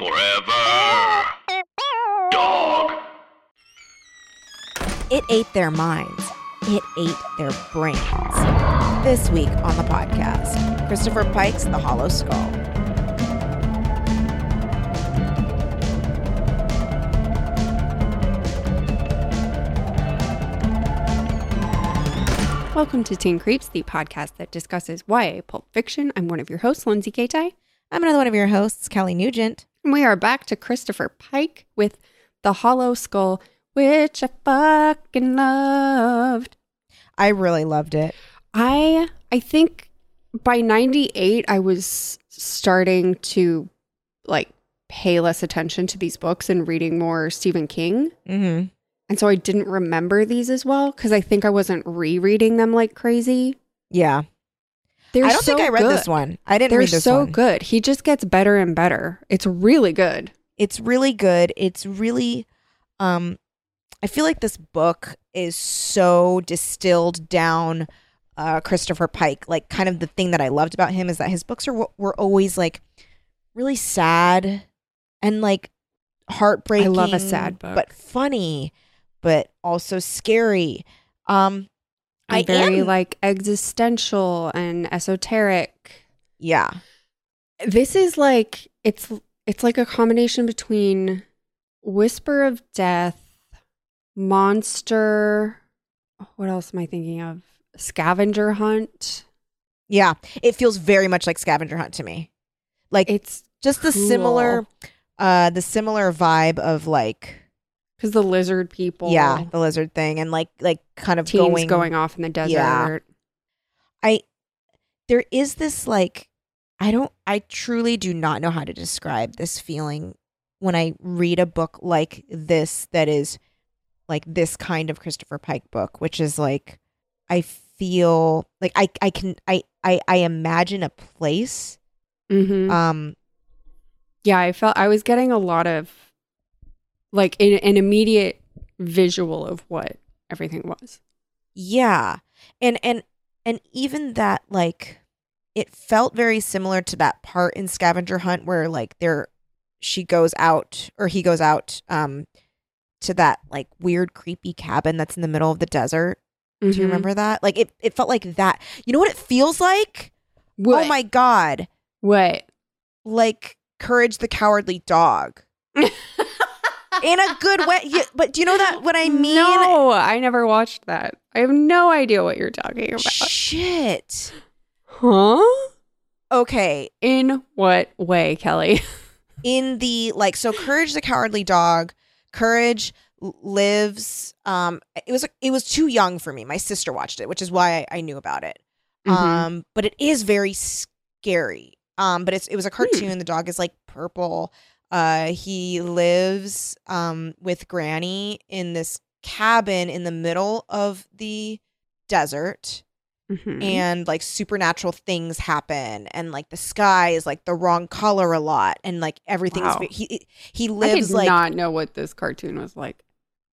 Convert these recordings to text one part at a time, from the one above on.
Forever. Dog. It ate their minds. It ate their brains. This week on the podcast, Christopher Pike's The Hollow Skull. Welcome to Teen Creeps, the podcast that discusses YA pulp fiction. I'm one of your hosts, Lindsay Katai. I'm another one of your hosts, Kelly Nugent. We are back to Christopher Pike with The Hollow Skull, which I fucking loved. I really loved it. I I think by 98 I was starting to like pay less attention to these books and reading more Stephen King. Mm-hmm. And so I didn't remember these as well because I think I wasn't rereading them like crazy. Yeah. They're I don't think I read good. this one. I didn't They're read this so one. good. He just gets better and better. It's really good. It's really good. It's really um I feel like this book is so distilled down uh Christopher Pike. Like kind of the thing that I loved about him is that his books are were always like really sad and like heartbreaking. I love a sad book. but funny, but also scary. Um I very am like existential and esoteric. yeah. This is like it's it's like a combination between Whisper of Death, Monster. What else am I thinking of? Scavenger Hunt. Yeah. It feels very much like Scavenger Hunt to me. Like It's just the cool. similar uh the similar vibe of like because the lizard people. yeah the lizard thing and like like kind of teens going, going, off in the desert. Yeah. i there is this like i don't i truly do not know how to describe this feeling when i read a book like this that is like this kind of christopher pike book which is like i feel like i i can i i, I imagine a place Mhm. um Yeah, I felt I was getting a lot of like an, an immediate visual of what everything was. Yeah. And and and even that like it felt very similar to that part in Scavenger Hunt where like there she goes out or he goes out um to that like weird creepy cabin that's in the middle of the desert. Do you Mhm. remember that? Like it it felt like that. You know what it feels like? What? Oh my god. What? Like Courage the Cowardly Dog. In a good way. Yeah, but do you know that what I mean? No, I never watched that. I have no idea what you're talking about. Shit. Huh? Okay. In what way, Kelly? in the like so courage the cowardly dog courage lives um it was it was too young for me my sister watched it which is why i, I knew about it Mhm. um but it is very scary um but it's it was a cartoon the dog is like purple uh he lives um with granny in this cabin in the middle of the desert Mhm. and like supernatural things happen and like the sky is like the wrong color a lot and like everything's Wow. he he I lives did like not know what this cartoon was like.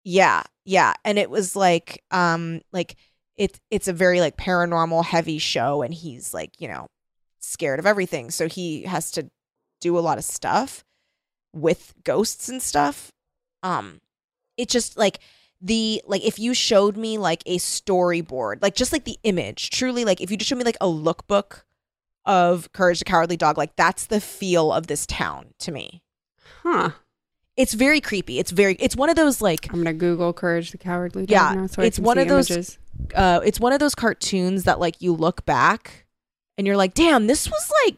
yeah yeah and it was like um like it's it's a very like paranormal heavy show and he's like you know scared of everything so he has to do a lot of stuff with ghosts and stuff um it just like the like if you showed me like a storyboard like just like the image truly like if you just showed me like a lookbook of courage the cowardly dog like that's the feel of this town to me Huh. it's very creepy it's very it's one of those like I'm gonna Google Courage the Cowardly Dog Yeah, now so it's one of those- images. uh it's one of those cartoons that like you look back and you're like damn this was like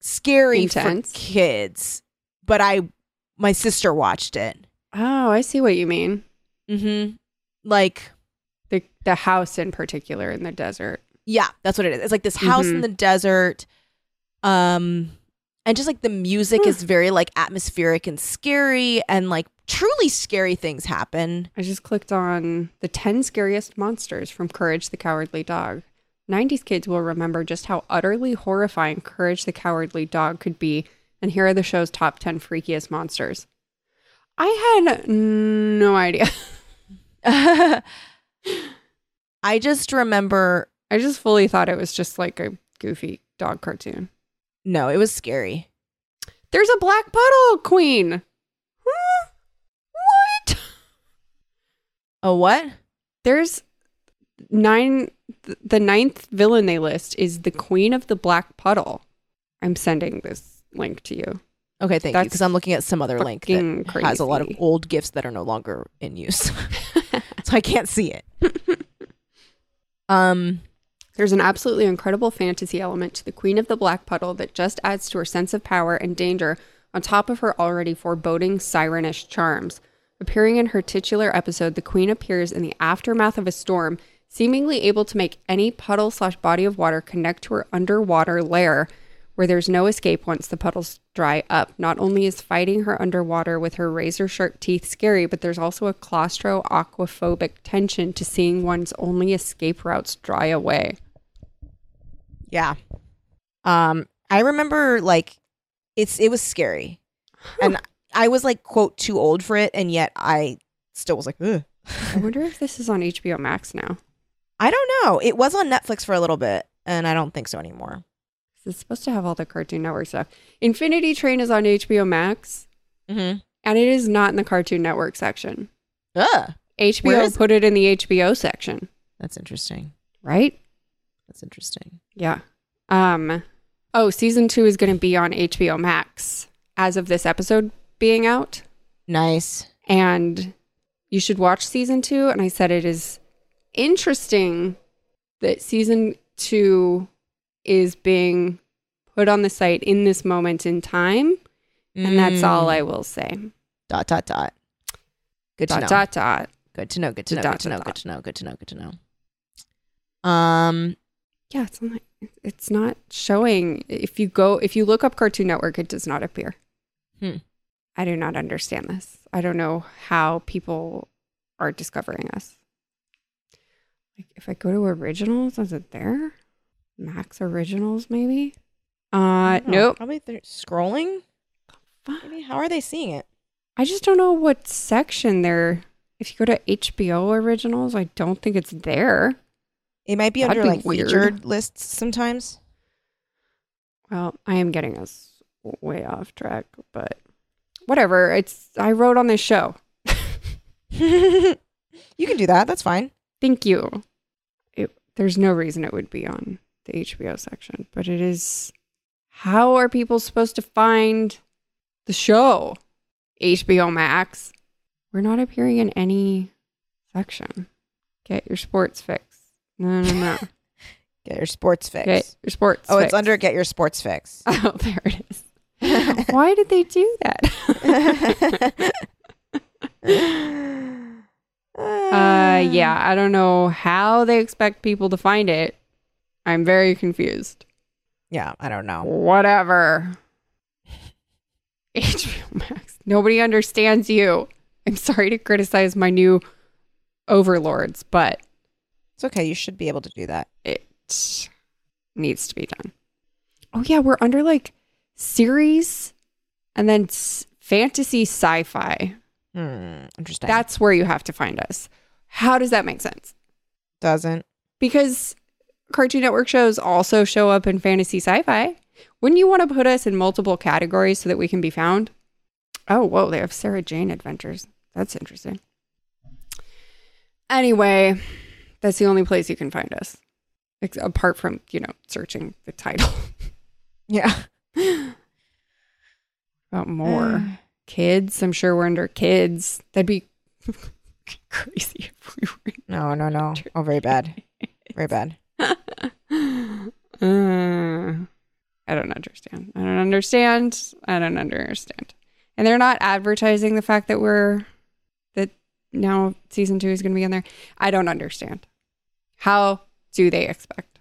scary Intense. for kids but i my sister watched it Oh, I see what you mean. mm-hmm like The the house in particular in the desert. yeah that's what it is it's like this house in Mhm. the desert um and just like the music is very like atmospheric and scary and like truly scary things happen I just clicked on the 10 scariest monsters from Courage the Cowardly Dog. 90s kids will remember just how utterly horrifying Courage the Cowardly Dog could be, and here are the show's top 10 freakiest monsters. I had no idea. i just remember I just fully thought it was just like a goofy dog cartoon. no it was scary There's a black puddle queen. Huh? What? Oh, what? There's nine. The ninth villain they list is the Queen of the Black Puddle. I'm sending this link to you. Okay, thank you. Because I'm looking at some other link that fucking has a lot of old gifts that are no longer in use, so I can't see it. um, There's an absolutely incredible fantasy element to the Queen of the Black Puddle that just adds to her sense of power and danger on top of her already foreboding sirenish charms. Appearing in her titular episode, the Queen appears in the aftermath of a storm, seemingly able to make any puddle slash body of water connect to her underwater lair, where there's no escape once the puddles dry up. Not only is fighting her underwater with her razor sharp teeth scary, but there's also a claustro aquaphobic tension to seeing one's only escape routes dry away. yeah. Um, I remember like it's it was scary, and I was like quote too old for it, and yet I still was like, Ugh. I wonder if this is on HBO Max now. I don't know. It was on Netflix for a little bit, and I don't think so anymore. It's supposed to have all the Cartoon Network stuff. Infinity Train is on HBO Max, Mm-hmm. and it is not in the Cartoon Network section. Ugh. HBO put it in the HBO section, That's interesting. right? That's interesting. Yeah. Um. Oh, season two is going to be on HBO Max as of this episode being out, Nice. and you should watch season two. And I said it is interesting that season two is being put on the site in this moment in time. And that's all Mm. I will say. Dot dot dot. Good to Dot know. dot dot. Good to know. Good to know. Dot, Good to know. dot, Good to know. Good to know. Good to know. Um. Yeah, it's not. It's not showing. If you go, if you look up Cartoon Network, it does not appear. Hmm. I do not understand this. I don't know how people are discovering us. Like, if I go to originals, is it there? Max originals, maybe. Uh, know. nope. Probably they're scrolling. Fuck. Maybe. How are they seeing it? I just don't know what section they're. If you go to HBO originals, I don't think it's there. It might be That'd under be like weird. featured lists sometimes. Well, I am getting us way off track, but whatever. It's I wrote on this show. you can do that. That's fine. Thank you. It, there's no reason it would be on the HBO section, but it is. How are people supposed to find the show? HBO Max. We're not appearing in any section. Get your sports fix. No, no, no. Get your sports fix. Get your sports. oh, fix. it's under get your sports fix. Oh, there it is. Why did they do that? Uh, yeah, I don't know how they expect people to find it. I'm very confused. Yeah, I don't know. Whatever. HBO Max. Nobody understands you. I'm sorry to criticize my new overlords, but It's okay. You should be able to do that. it needs to be done. Oh yeah, we're under like series and then s- fantasy sci-fi. Hmm. Interesting. That's where you have to find us. How does that make sense? doesn't. because Cartoon Network shows also show up in fantasy sci-fi. Wouldn't you want to put us in multiple categories so that we can be found? Oh, whoa, they have Sarah Jane adventures. That's interesting. Anyway, that's the only place you can find us. Ex- apart from, you know, searching the title. Yeah. About more uh. kids. I'm sure we're under kids. That'd be crazy if we were No, no, no. Oh, very bad. Very bad. Uh, I don't understand. I don't understand. I don't understand. And they're not advertising the fact that we're that now season two is going to be in there. I don't understand. How do they expect?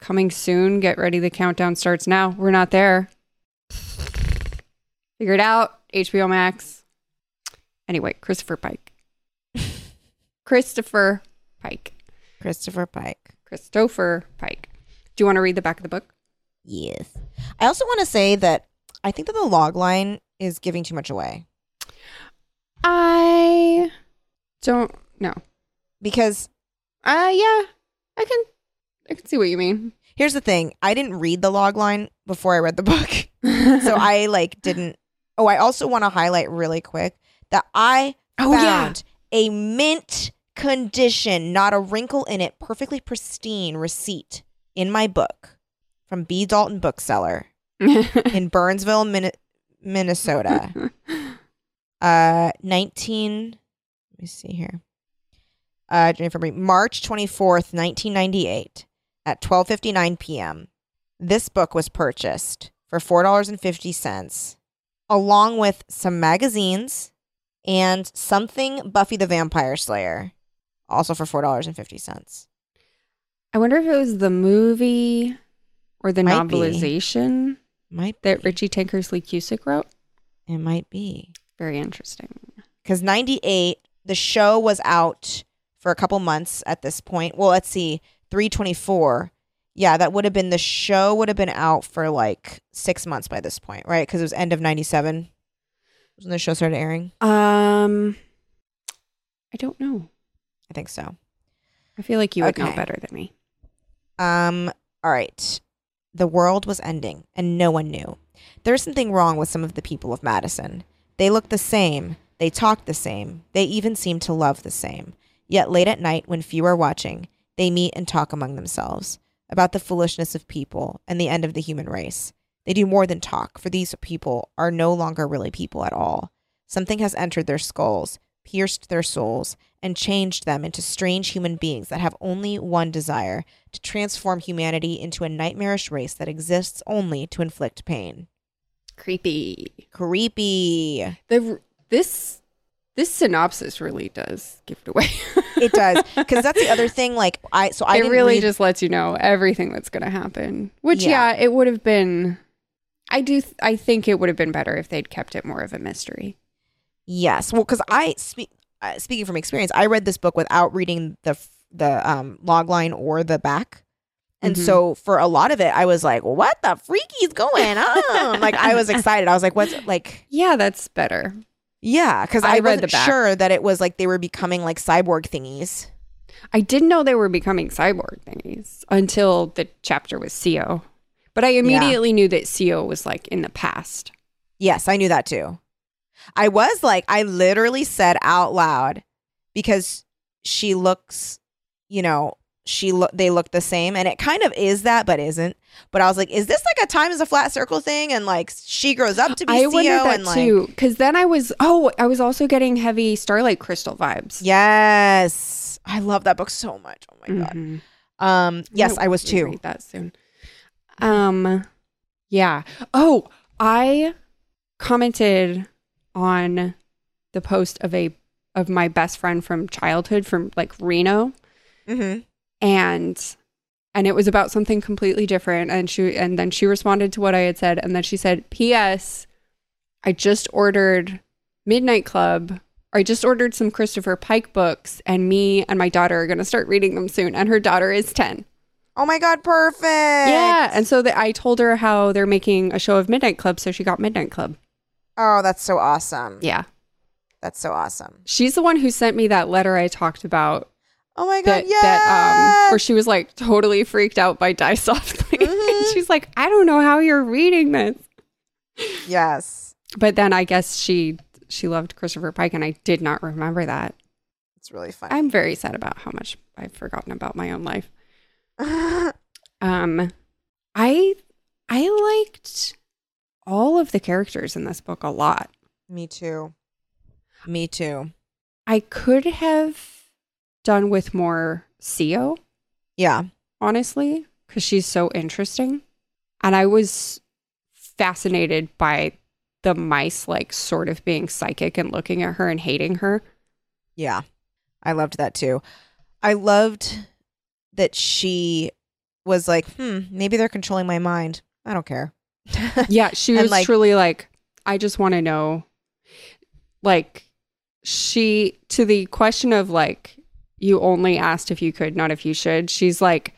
Coming soon. Get ready. The countdown starts now. We're not there. Figure it out. HBO Max. Anyway, Christopher Pike. Christopher Pike. Christopher Pike. Christopher Pike. Do you want to read the back of the book? Yes. I also want to say that I think that the log line is giving too much away I don't know. because Uh yeah. I can I can see what you mean. Here's the thing: I didn't read the log line before I read the book, so I like didn't. Oh, I also want to highlight really quick that I oh yeah. found a mint condition, not a wrinkle in it, perfectly pristine receipt in my book from B. Dalton Bookseller in Burnsville, Min- Minnesota. Uh, 19, let me see here. Uh, Jennifer March 24th, 1998 at 12:59 p.m. This book was purchased for $4.50 along with some magazines and something Buffy the Vampire Slayer also for $4.50. I wonder if it was the movie or the Might be. novelization Might that Richie Tankersley Cusick wrote. it might be. Very interesting. because 98 the show was out for a couple months at this point well let's see 324 yeah that would have been the show would have been out for like six months by this point right because it was end of 97 when the show started airing Um, I don't know. i think so I feel like you would know better than me. Um all right. The world was ending and no one knew. There's something wrong with some of the people of madison. They looked the same. They talked the same. They even seemed to love the same. Yet late at night when few are watching they meet and talk among themselves about the foolishness of people and the end of the human race. They do more than talk for these people are no longer really people at all. Something has entered their skulls pierced their souls and changed them into strange human beings that have only one desire to transform humanity into a nightmarish race that exists only to inflict pain. Creepy. Creepy. The this this synopsis really does give it away. It does because that's the other thing. Like I, so I it didn't really read- just lets you know everything that's going to happen. Which, Yeah. yeah, it would have been. I do. Th- I think it would have been better if they'd kept it more of a mystery. Yes, well, because I speak speaking from experience, I read this book without reading the the um log line or the back. And Mhm. so for a lot of it, I was like, "What the freaky's going on?" like I was excited. I was like, "What's like?" Yeah, that's better. Yeah, because I I, read the back. sure that it was like they were becoming like cyborg thingies. I didn't know they were becoming cyborg thingies until the chapter with Co. But I immediately knew that Co was like in the past. Yes, I knew that too. I was like, I literally said out loud because she looks, you know, she look they look the same, and it kind of is that, but isn't. But I was like, is this like a time is a flat circle thing, and like she grows up to be I CO, wondered that and like, too, because then I was oh, I was also getting heavy Starlight Crystal vibes. yes, I love that book so much. Oh my god. Mhm. Um, yes, might I was too. reread that soon. Um, yeah. Oh, I commented on the post of a of my best friend from childhood from like Reno, Mm-hmm. and and it was about something completely different. And she and then she responded to what I had said, and then she said, "P.S. I just ordered Midnight Club." or I just ordered some Christopher Pike books, and me and my daughter are going to start reading them soon. And her daughter is 10. Oh my god, perfect. Yeah, and so that I told her how they're making a show of Midnight Club, so she got Midnight Club. Oh, that's so awesome. Yeah, That's so awesome. she's the one who sent me that letter I talked about. Oh my god, That yes. that um, where she was like totally freaked out by Die Softly. Mhm. she's like, I don't know how you're reading this. yes. But then I guess she she loved Christopher Pike, and I did not remember that. It's really fun. I'm very sad about how much I've forgotten about my own life. Um, I I liked all of the characters in this book a lot. Me too. Me too. I could have done with more Co, Yeah. honestly, because she's so interesting. And I was fascinated by the mice, like, sort of being psychic and looking at her and hating her. Yeah. I loved that too. I loved that she was like, hmm, maybe they're controlling my mind. I don't care. Yeah, she was like- truly like, I just want to know. Like, she, to the question of like, you only asked if you could, not if you should, she's like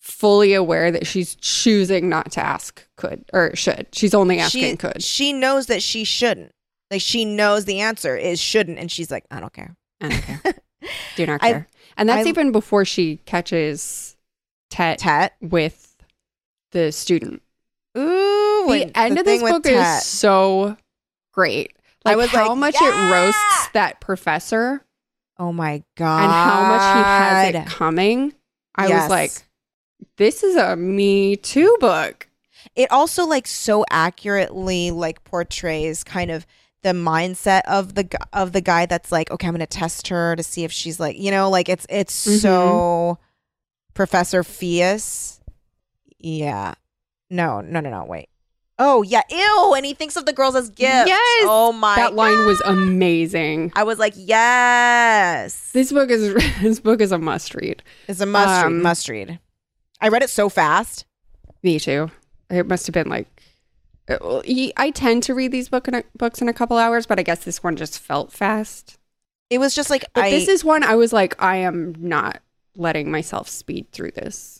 fully aware that she's choosing not to ask could or should. She's only asking she, could. She knows that she shouldn't. Like she knows the answer is shouldn't, and she's like, I don't care. I don't care. Do not I- care. and that's I- even before she catches Tet, Tet. with the student. The end the of this book Tet. is so great. I Like was how like, much "Yeah!" it roasts that professor Oh my god. and how much he has it coming. I Yes. was like, this is a Me Too book. it also like so accurately like portrays kind of the mindset of the of the guy that's like okay i'm gonna test her to see if she's like you know like it's it's so mm-hmm. professor Fius. yeah no no no no wait oh yeah ew and he thinks of the girls as gifts Yes! oh my that line was amazing. i was like yes This book is this book is a must read. it's a must read Um, must read i read it so fast Me too. It must have been like. uh, I tend to read these book in a, books in a couple hours, but I guess this one just felt fast. it was just like But I, this is one I was like, I am not letting myself speed through this.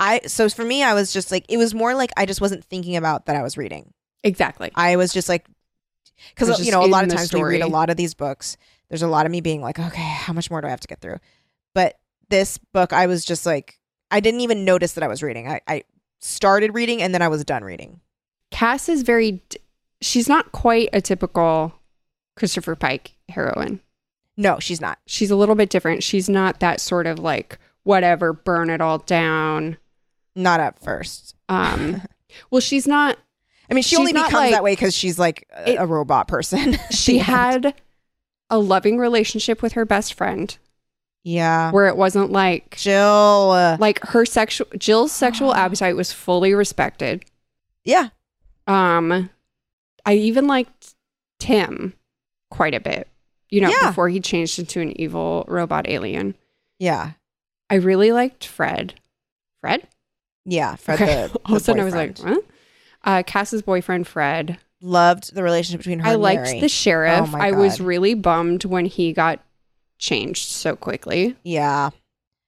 I so for me, I was just like it was more like I just wasn't thinking about that I was reading. Exactly. I was just like because uh, you know a lot of times we read a lot of these books. There's a lot of me being like, okay, how much more do I have to get through? But this book, I was just like, I didn't even notice that I was reading. I, I started reading and then I was done reading. Cass is very. She's not quite a typical Christopher Pike heroine. No, she's not. She's a little bit different. She's not that sort of like whatever, burn it all down. Not at first. Um, well, she's not. I mean, she only becomes like- that way because she's like a, It- a robot person. She had a loving relationship with her best friend, yeah, where it wasn't like Jill. uh, like her sexual Jill's sexual appetite was fully respected. yeah, Um, I even liked Tim quite a bit. You know, Yeah. before he changed into an evil robot alien. yeah, I really liked Fred. Fred? Yeah. Fred, Okay. the, All of a the sudden, I was like, boyfriend. what? Uh, Cass's boyfriend, Fred. loved the relationship between her. And I liked Mary. the sheriff. Oh I was really bummed when he got changed so quickly. Yeah,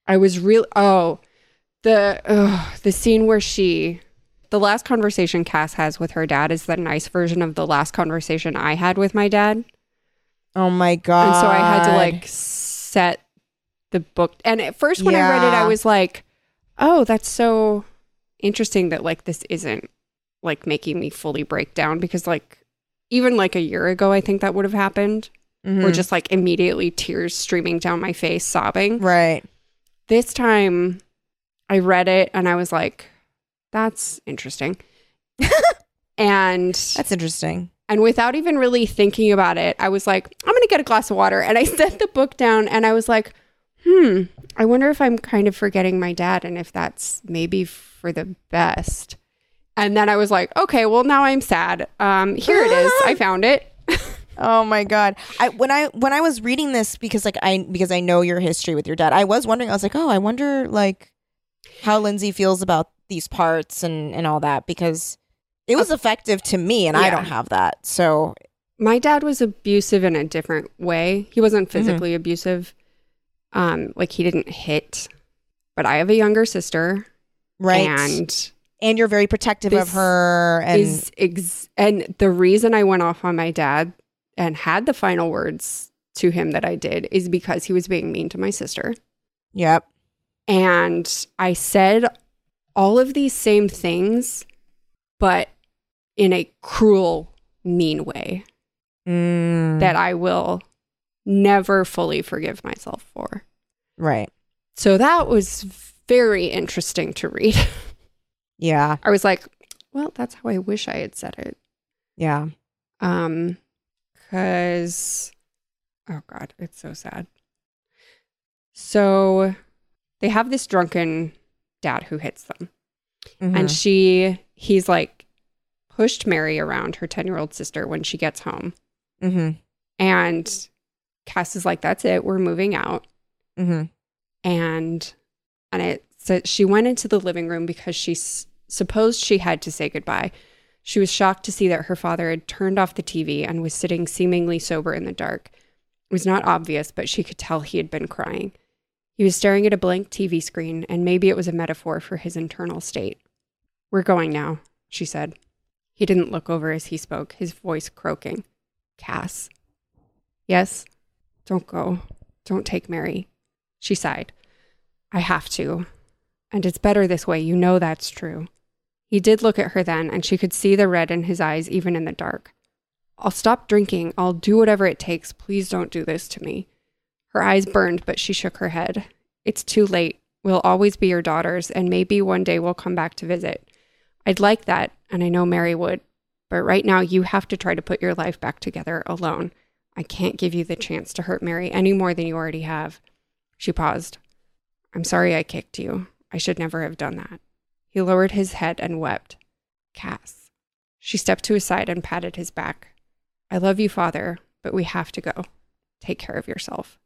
I was real. Oh, the ugh, the scene where she, the last conversation Cass has with her dad is the nice version of the last conversation I had with my dad, Oh my god! and so I had to like set the book. And at first, when I read it, I was like, "Oh, that's so interesting that like this isn't like making me fully break down because like even like a year ago, I think that would have happened." Or Mhm. just like immediately tears streaming down my face, sobbing. right. this time I read it and I was like, that's interesting. and That's interesting. and without even really thinking about it, I was like, I'm gonna get a glass of water. And I set the book down and I was like, hmm, I wonder if I'm kind of forgetting my dad and if that's maybe for the best. And then I was like, okay, well now I'm sad. Um, here it is. I found it. Oh my god! I when I when I was reading this because like I because I know your history with your dad, I was wondering. I was like, oh, I wonder like how Lindsay feels about these parts and and all that because it was effective to me, and I don't have that. So my dad was abusive in a different way. He wasn't Mm-hmm. physically abusive. Um, like he didn't hit. But I have a younger sister, right, and, and you're very protective of her, and is ex- and the reason I went off on my dad and had the final words to him that I did is because he was being mean to my sister. yep, And I said all of these same things, but in a cruel, mean way mm, that I will never fully forgive myself for. right, So that was very interesting to read. yeah, I was like, well, that's how I wish I had said it. yeah, Um, cause, oh God, it's so sad. So they have this drunken dad who hits them. Mhm. And she, he's like pushed Mary around her 10 year old sister when she gets home. Mhm. And Cass is like, that's it. We're moving out. Mhm. and and it said she went into the living room because she s- supposed she had to say goodbye. She was shocked to see that her father had turned off the TV and was sitting seemingly sober in the dark. It was not obvious, but she could tell he had been crying. He was staring at a blank TV screen, and maybe it was a metaphor for his internal state. We're going now, she said. He didn't look over as he spoke, his voice croaking. Cass. Yes? Don't go. Don't take Mary. She sighed. I have to. And it's better this way. You know that's true. He did look at her then, and she could see the red in his eyes even in the dark. I'll stop drinking. I'll do whatever it takes. Please don't do this to me. Her eyes burned, but she shook her head. It's too late. We'll always be your daughters, and maybe one day we'll come back to visit. I'd like that, and I know Mary would. But right now, you have to try to put your life back together alone. I can't give you the chance to hurt Mary any more than you already have. She paused. I'm sorry I kicked you. I should never have done that. He lowered his head and wept. Cass. She stepped to his side and patted his back. I love you, father, but we have to go. Take care of yourself.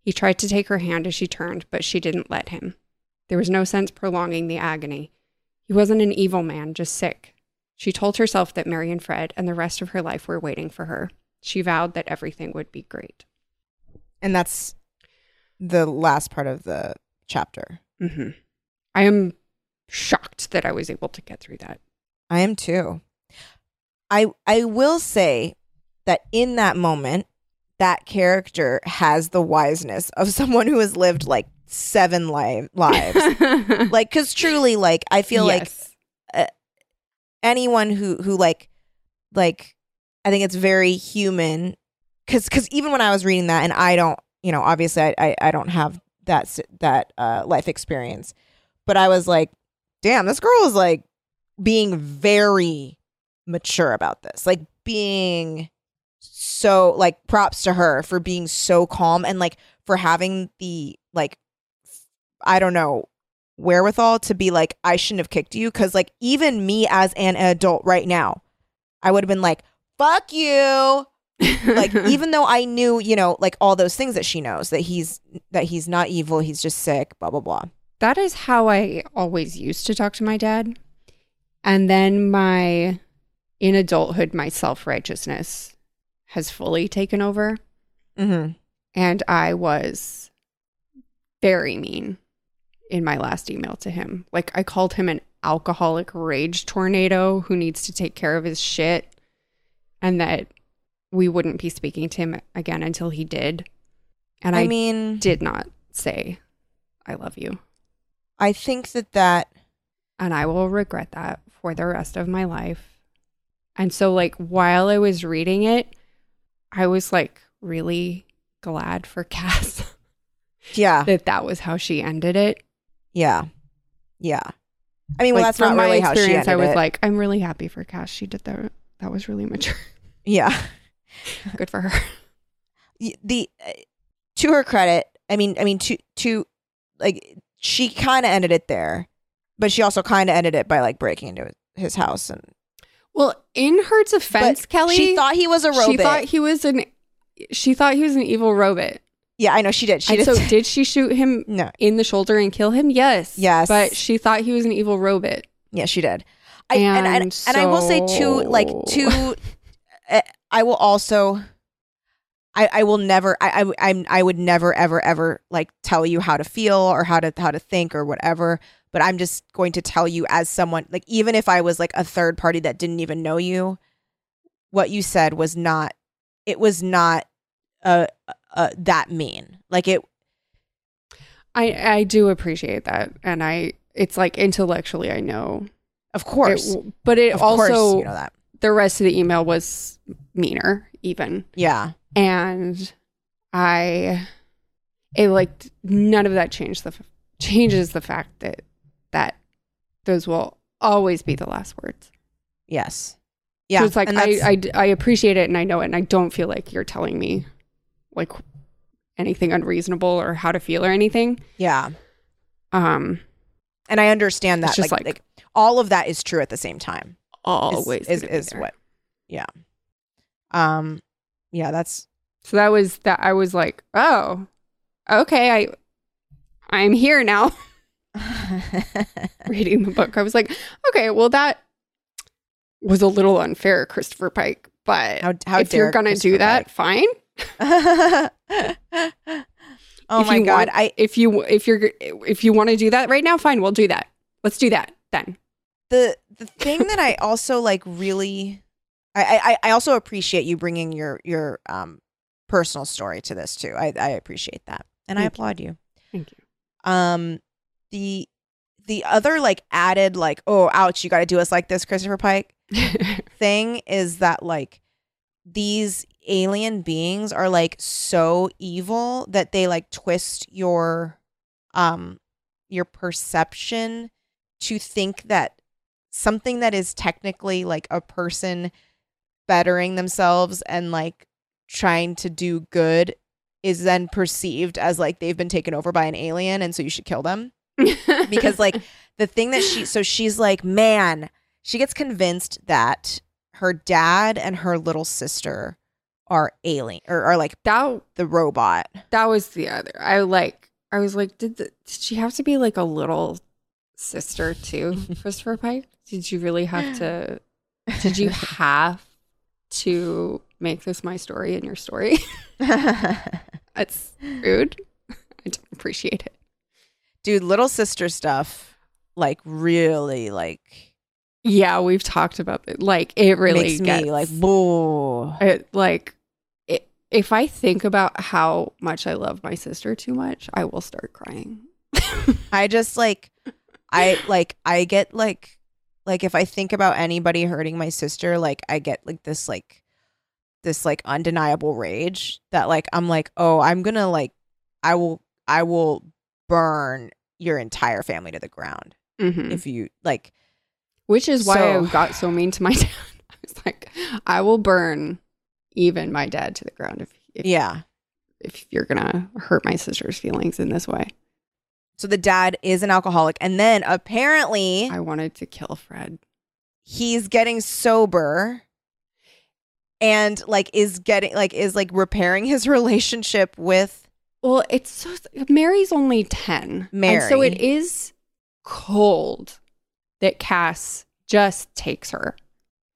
He tried to take her hand as she turned, but she didn't let him. There was no sense prolonging the agony. He wasn't an evil man, just sick. She told herself that Mary and Fred and the rest of her life were waiting for her. She vowed that everything would be great. And that's the last part of the chapter. hmm I am shocked that I was able to get through that. I am too. I I will say that in that moment, that character has the wiseness of someone who has lived like seven li- lives. like, because truly, like, I feel like Yes. anyone who who like like I think it's very human because because even when I was reading that and I don't you know obviously I I, I don't have that that uh, life experience, but I was like, damn, this girl is like being very mature about this, like being so like props to her for being so calm and like for having the like I don't know wherewithal to be like I shouldn't have kicked you cuz like even me as an adult right now I would have been like fuck you like even though I knew you know like all those things that she knows that he's that he's not evil he's just sick blah blah blah That is how I always used to talk to my dad. And then my, in adulthood, my self righteousness has fully taken over. mhm And I was very mean in my last email to him. Like, I called him an alcoholic rage tornado who needs to take care of his shit. And that we wouldn't be speaking to him again until he did. And I, I mean did not say, I love you. I think that that and I will regret that for the rest of my life. And so, like, while I was reading it, I was like really glad for Cass yeah that that was how she ended it. yeah yeah I mean well Like, that's not from my really how she experience. ended I was it. like, I'm really happy for Cass. She did that. That was really mature. yeah Good for her. the uh, to her credit, I mean, I mean to to like she kind of ended it there, but she also kind of ended it by like breaking into his house and Well, in her defense, but Kelly, She thought he was a robot. she thought he was an. She thought he was an evil robot. yeah, I know she did. She did. so, did she shoot him no, in the shoulder and kill him? Yes. Yes. But she thought he was an evil robot. yeah, she did. I and and, And and I will say too, like so- too. uh, I will also. I, I will never I, I I'm I would never ever ever like tell you how to feel or how to how to think or whatever but I'm just going to tell you as someone like even if I was like a third party that didn't even know you what you said was not it was not uh, uh that mean like it I I do appreciate that, and I it's like intellectually I know, of course. it, but it of also you know that. the rest of the email was meaner even, yeah. And I it like none of that changed the changes the fact that that those will always be the last words. yes. Yeah, so it's like I, I I appreciate it and I know it, and I don't feel like you're telling me like anything unreasonable or how to feel or anything. yeah. Um, and I understand that It's just like, like- like all of that is true at the same time is- always is gonna is, what yeah um yeah that's So that was that. I was like, oh, okay. I I'm here now, reading the book. I was like, okay, well that was a little unfair, Christopher Pike. But how, how if you're gonna do that, fine. Oh If my god want- i If you if you're if you want to do that right now, fine. We'll do that. Let's do that then. the the thing that i also like really I, I i also appreciate you bringing your your um personal story to this too i i appreciate that and i Thank you. applaud you Thank you. um the the other like added like oh ouch you got to do us like this Christopher Pike thing is that like these alien beings are like so evil that they like twist your um your perception to think that something that is technically like a person bettering themselves and like trying to do good is then perceived as like they've been taken over by an alien and so you should kill them. Because like the thing that she so she's like man she gets convinced that her dad and her little sister are alien or are like that the robot that was the other. I like. I was like, did the, did she have to be like a little sister too, Christopher Pike? Did you really have to? Did you have to make this my story and your story? That's rude. I don't appreciate it. dude little sister stuff like really like Yeah, we've talked about it. Like it really makes gets me like boo it, like if I think about how much I love my sister too much, I will start crying. I just like I like I get like like if I think about anybody hurting my sister, like I get like this like this like undeniable rage that like I'm like, "Oh, I'm going to like I will I will burn your entire family to the ground Mhm. if you like Which is why So- I got so mean to my dad. I was like, I will burn even my dad to the ground if if, yeah. if you're gonna hurt my sister's feelings in this way. So the dad is an alcoholic and then apparently I wanted to kill Fred. he's getting sober and like is getting like is like repairing his relationship with Well, it's so Mary's only ten, and so it is cold that Cass just takes her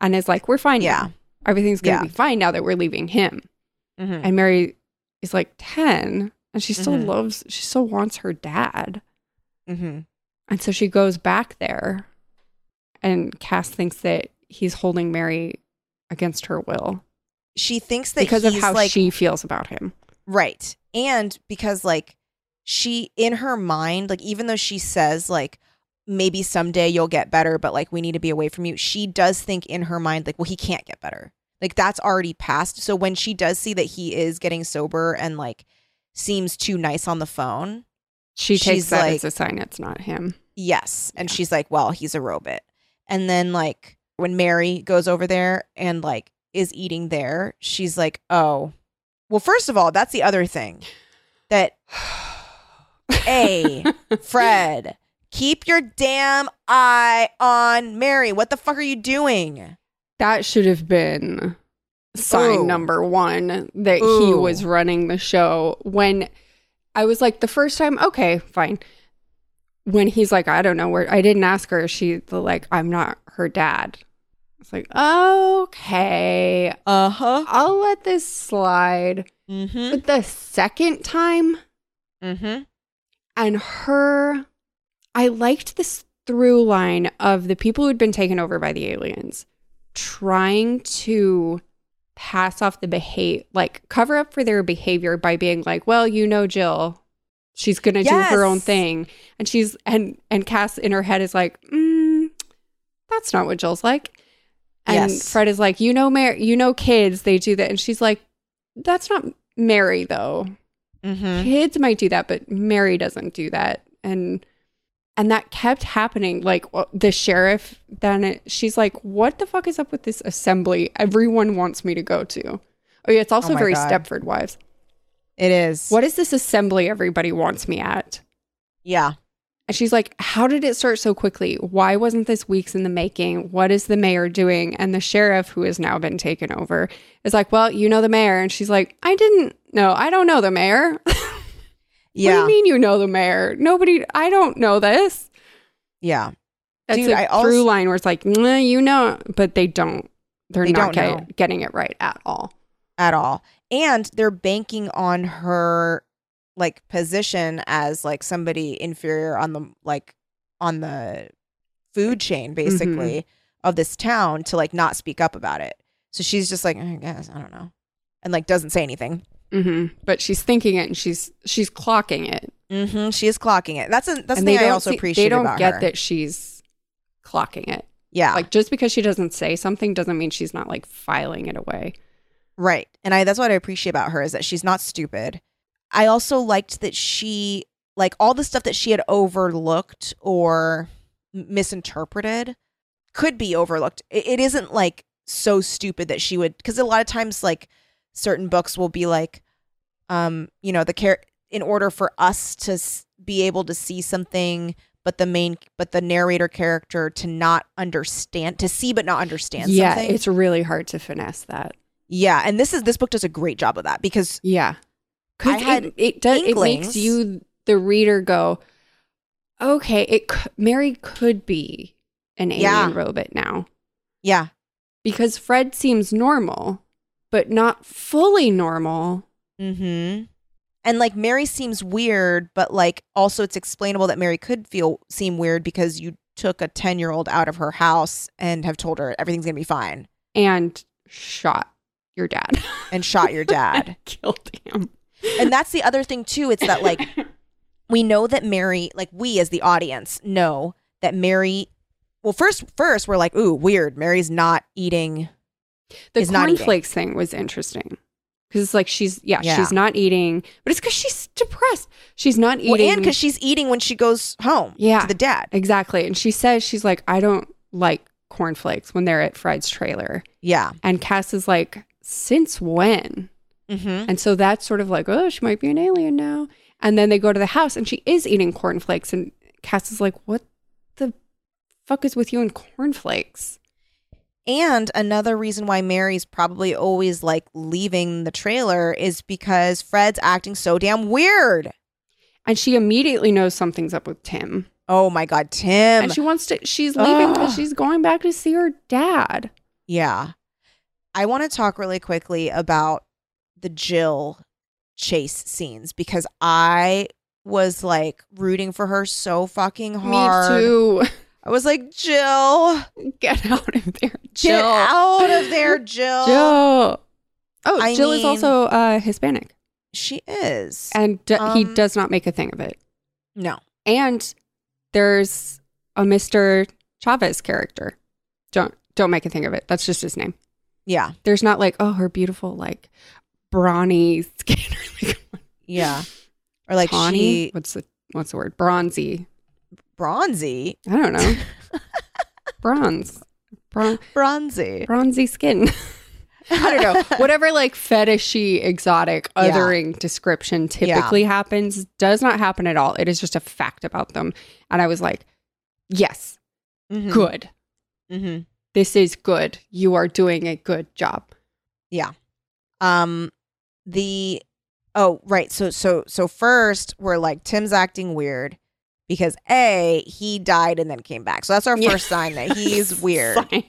and is like, "We're fine. Yeah. now. Everything's gonna Yeah. be fine now that we're leaving him." Mhm. And Mary is like ten, and she still Mhm. loves, she still wants her dad. Mhm. And so she goes back there, and Cass thinks that he's holding Mary against her will she thinks that because of how like she feels about him. right and because like she in her mind like even though she says like maybe someday you'll get better but like we need to be away from you she does think in her mind like well he can't get better like that's already passed so when she does see that he is getting sober and like seems too nice on the phone She takes that like- as a sign it's not him. Yes. And she's like, well, he's a robot. And then, like, when Mary goes over there and, like, is eating there, she's like, oh, well, first of all, that's the other thing that, A, Fred, keep your damn eye on Mary. What the fuck are you doing? That should have been sign Ooh. number one that he was running the show. When I was like, the first time, okay, fine. When he's like, I don't know where, I didn't ask her. She, like, I'm not her dad. It's like, okay, Uh huh. I'll let this slide. Mm hmm. But the second time, Mm hmm. and her i liked this through line of the people who'd been taken over by the aliens trying to pass off the behavior like cover up for their behavior by being like well you know jill. She's gonna do her own thing. And she's and and cass in her head is like mm, that's not what jill's like. And Yes. fred is like you know mary you know kids they do that. And she's like that's not mary though. Mm hmm. kids might do that but mary doesn't do that. And and that kept happening. Like uh, the sheriff then it, she's like what the fuck is up with this assembly everyone wants me to go to? Oh yeah it's also oh my very God. stepford wives. It is. what is this assembly everybody wants me at? Yeah. and she's like how did it start so quickly? Why wasn't this weeks in the making? What is the mayor doing? And the sheriff who has now been taken over is like well you know the mayor. And she's like i didn't know. I don't know the mayor What do you mean you know the mayor? Nobody, I don't know this. Yeah. That's Dude, a I also- through line where it's like, "Nah, you know, but they don't. They're They not don't get- getting it right at all. at all. And they're banking on her like position as like somebody inferior on the like on the food chain basically mm-hmm. of this town to like not speak up about it. So she's just like, I guess, I don't know. And like doesn't say anything. Hmm But she's thinking it and she's she's clocking it. hmm She is clocking it. That's a that's the thing I also see- appreciate They don't about get her. that she's clocking it. Yeah, Like just because she doesn't say something doesn't mean she's not like filing it away. right. And I that's what I appreciate about her is that she's not stupid. I also liked that she like all the stuff that she had overlooked or misinterpreted could be overlooked. It, it isn't like so stupid that she would because a lot of times like certain books will be like um you know the care in order for us to s- be able to see something but the main but the narrator character to not understand to see but not understand yeah, something it's really hard to finesse that. yeah and this is this book does a great job of that because Yeah. I had it, it does it makes you the reader go okay, it c- Mary could be an alien Yeah. robot now yeah because Fred seems normal, but not fully normal. mm-hmm and like mary seems weird but like also it's explainable that mary could feel seem weird because you took a 10 year old out of her house and have told her everything's gonna be fine and shot your dad. and shot your dad Killed him. and that's the other thing too it's that like we know that mary like we as the audience know that mary well first first we're like ooh weird mary's not eating the cornflakes thing was interesting because it's like she's yeah, Yeah. she's not eating, but it's because she's depressed. She's not well, eating and because she's eating when she goes home Yeah. to the dad exactly, and she says she's like I don't like cornflakes when they're at Fred's trailer, yeah and Cass is like since when? mm-hmm. And so that's sort of like oh she might be an alien now, and then they go to the house and she is eating cornflakes, and Cass is like what the fuck is with you and cornflakes? And another reason why Mary's probably always like leaving the trailer is because Fred's acting so damn weird. And she immediately knows something's up with Tim. Oh my God, Tim. and she wants to she's leaving because she's going back to see her dad yeah. I want to talk really quickly about the Jill chase scenes because I was like rooting for her so fucking hard. me too I was like, Jill, get out of there get jill. out of there, Jill. jill. Oh I jill is also uh hispanic. She is. and d- he Um, does not make a thing of it. No. and there's a mr chavez character. Don't don't make a thing of it. That's just his name. Yeah. there's not like oh her beautiful like brawny skin Yeah. Or like tawny? she what's the what's the word? Bronzy bronzy. I don't know. Bronze. Bron- Bronzy. bronzy skin. I don't know. Whatever like fetishy, exotic, Yeah. othering description typically happens does not happen at all. It is just a fact about them. And I was like, yes, Mhm. good. Mhm. This is good. You are doing a good job. Yeah. Um, the oh right. So so so first we're like Tim's acting weird because a he died and then came back. So that's our Yeah. first sign that he's weird.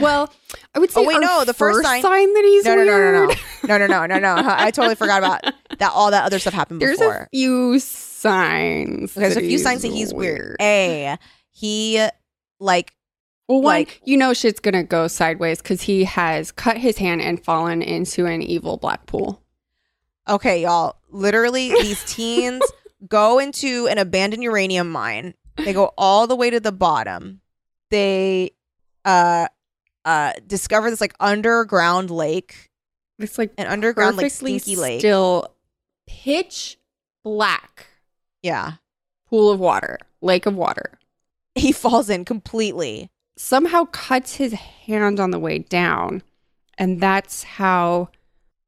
Well, I would oh, say Oh, wait, no, the first first sign- sign, that he's No no no no no no no no no no. I totally forgot about that. All that other stuff happened There's before. There's a few signs. Okay, there's a few signs that he's weird. A he like Well, one, Like- you know shit's gonna go sideways because he has cut his hand and fallen into an evil black pool. Okay, y'all. Literally, these teens go into an abandoned uranium mine. They go all the way to the bottom. They uh uh discover this like underground lake, It's like an underground like stinky lake. still pitch black yeah. pool of water, lake of water. He falls in completely. Somehow cuts his hand on the way down, and that's how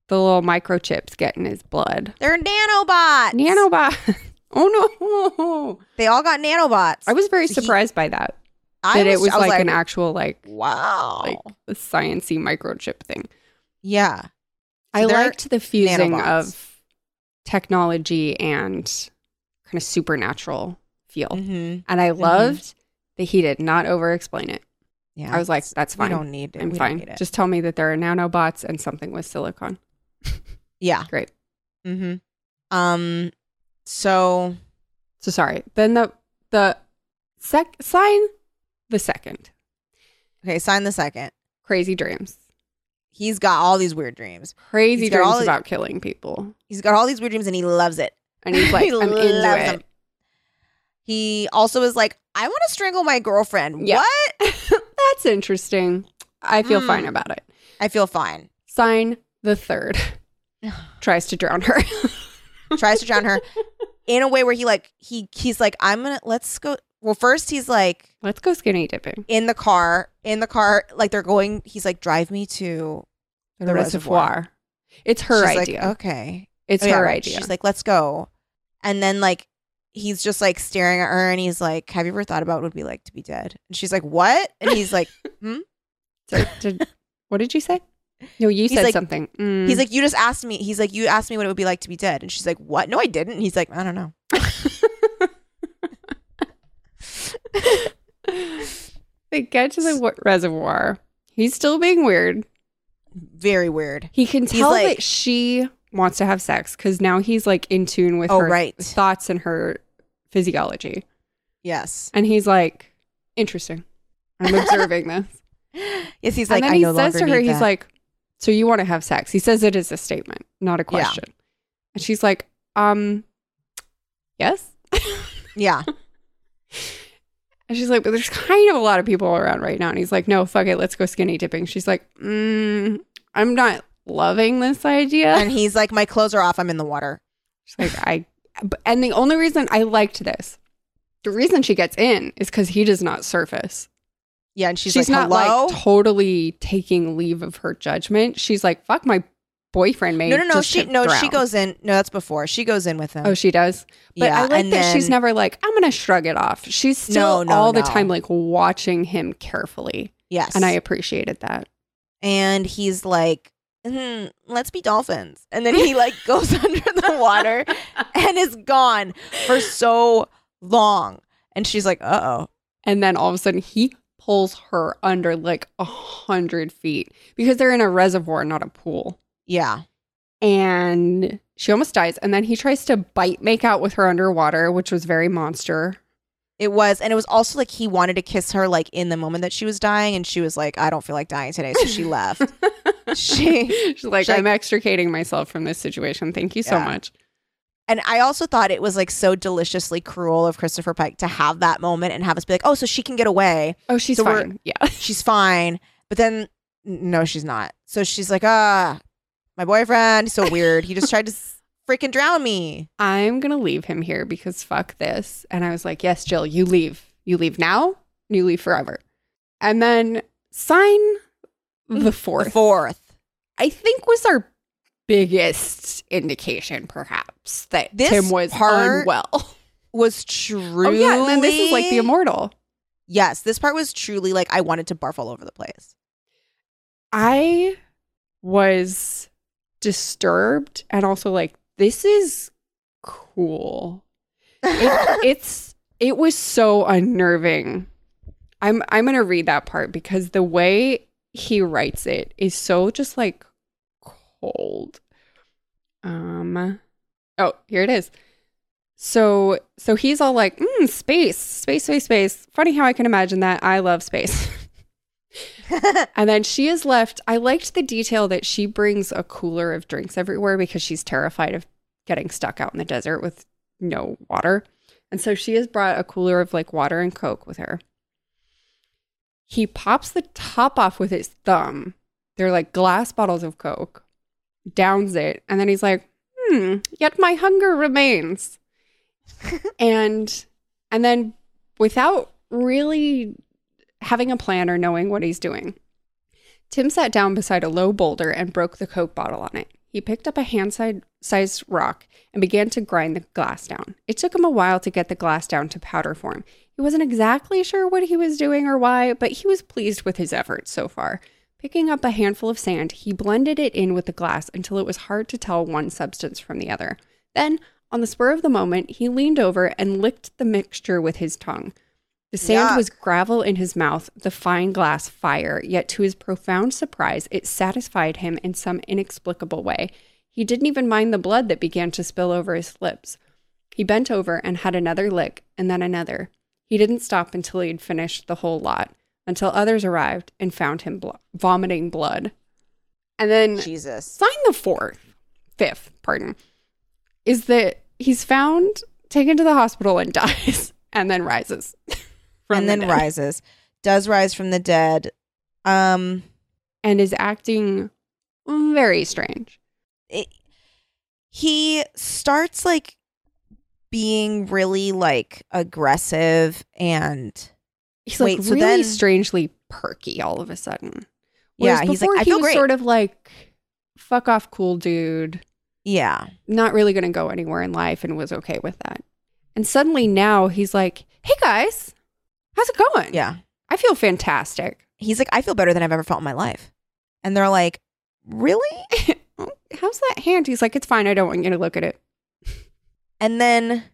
the little microchips get in his blood. They're nanobots. Nanobot. oh no! They all got nanobots. I was very surprised by that. I that it was I like, an actual like wow. like a sciency microchip thing. yeah. I So they're liked the fusing nanobots. of technology and kind of supernatural feel. Mm-hmm. And I loved that he did not over explain it. Yeah. I was like, that's fine. we don't need it. I'm we fine. Don't need it. Just tell me that there are nanobots and something with silicon. Yeah. Great. Mm-hmm. Um. So So sorry. Then the the sec sign the second. okay, sign the second. Crazy dreams. He's got all these weird dreams. Crazy He's dreams about killing people. He's got all these weird dreams and he loves it. And he's like, He I'm into it. them. He also is like, I want to strangle my girlfriend. Yeah. What? That's interesting. I feel Mm. fine about it. I feel fine. Sign the third tries to drown her. Tries to drown her in a way where he like he he's like, I'm gonna let's go. Well, first he's like Let's go skinny dipping. in the car, in the car, like they're going. He's like, drive me to The, The reservoir. reservoir. It's her She's idea. Like, okay, It's Oh, yeah, her right. idea. She's like, let's go. And then like he's just like staring at her and he's like, Have you ever thought about what it would be like to be dead? And she's like, What? And he's like, hmm? So did, what did you say? No, you He's said like- something. Mm. He's like, You just asked me. He's like, You asked me what it would be like to be dead. And she's like, What? No, I didn't. And he's like, I don't know. they get to the wa- reservoir. He's still being weird. Very weird. He can tell like- that she wants to have sex because now he's like in tune with Oh, her right. thoughts and her physiology. Yes. And he's like, interesting. I'm observing this. Yes, he's like, and then he no says to her, he's that. like, so you want to have sex? He says it is a statement, not a question. Yeah. And she's like, um, yes. Yeah. And she's like, but there's kind of a lot of people around right now. And he's like, no, fuck it, let's go skinny dipping. She's like, mm, I'm not loving this idea. And he's like, My clothes are off. I'm in the water. She's like, I, and the only reason I liked this, the reason she gets in is because he does not surface. Yeah. And she's, She's, like, not Hello? like totally taking leave of her judgment. She's like, fuck, my boyfriend made no, no, no. She no, she goes in. No, that's before. She goes in with him. Oh, she does. But yeah. I like and that she's never like, I'm gonna shrug it off. She's still No, no, all the time like watching him carefully. Yes. And I appreciated that. and he's like, "Mhm, let's be dolphins. And then he like goes under the water and is gone for so long. And she's like, uh oh. And then all of a sudden he pulls her under like a hundred feet because they're in a reservoir, not a pool. Yeah. And she almost dies. And then he tries to bite make out with her underwater, which was very monster. It was. And it was also like he wanted to kiss her like in the moment that she was dying. And she was like, I don't feel like dying today. So she left. she She's like, She's I'm extricating myself from this situation. Thank you so Yeah. much. And I also thought it was like so deliciously cruel of Christopher Pike to have that moment and have us be like, oh, so she can get away. Oh, she's So fine. Yeah. she's fine. But then, no, she's not. So she's like, ah, my boyfriend, he's so weird. He just tried to freaking drown me. I'm gonna leave him here because fuck this. And I was like, yes, Jill, you leave. You leave now. You leave forever. And then sign the fourth. The fourth. I think was our biggest indication, perhaps, that This Tim was unwell. Was truly. Oh yeah, and then this is like the immortal. Yes, this part was truly like I wanted to barf all over the place. I was disturbed and also like, this is cool. It, it's it was so unnerving. I'm I'm gonna read that part because the way he writes it is so just like cold. Um oh, here it is. So so he's all like, mm, space, space, space, space. Funny how I can imagine that. I love space. And then she is left. I liked the detail that she brings a cooler of drinks everywhere because she's terrified of getting stuck out in the desert with no water. And so she has brought a cooler of like water and Coke with her. He pops the top off with his thumb. They're like glass bottles of Coke, downs it, and then he's like, hmm, yet my hunger remains. and and then without really having a plan or knowing what he's doing. Tim sat down beside a low boulder and broke the Coke bottle on it. He picked up a hand sized rock and began to grind the glass down. It took him a while to get the glass down to powder form. He wasn't exactly sure what he was doing or why, but he was pleased with his efforts so far. Picking up a handful of sand, he blended it in with the glass until it was hard to tell one substance from the other. Then, on the spur of the moment, he leaned over and licked the mixture with his tongue. The sand Yuck. was gravel in his mouth, the fine glass fire, yet to his profound surprise, it satisfied him in some inexplicable way. He didn't even mind the blood that began to spill over his lips. He bent over and had another lick, and then another. He didn't stop until he had finished the whole lot, until others arrived and found him blo- vomiting blood. And then Jesus. sign the fourth, fifth, pardon, is that he's found, taken to the hospital, and dies, and then rises. from and the then dead. rises. Does rise from the dead. Um and is acting very strange. it, he starts like being really like aggressive and He's Wait, like so really then- strangely perky all of a sudden. Yeah, he's like, "I he feel was great." sort of like, fuck off, cool dude. yeah. not really going to go anywhere in life and was okay with that. And suddenly now he's like, hey guys, how's it going? Yeah. I feel fantastic. He's like, I feel better than I've ever felt in my life. And they're like, Really? How's that hand? He's like, it's fine. I don't want you to look at it. And then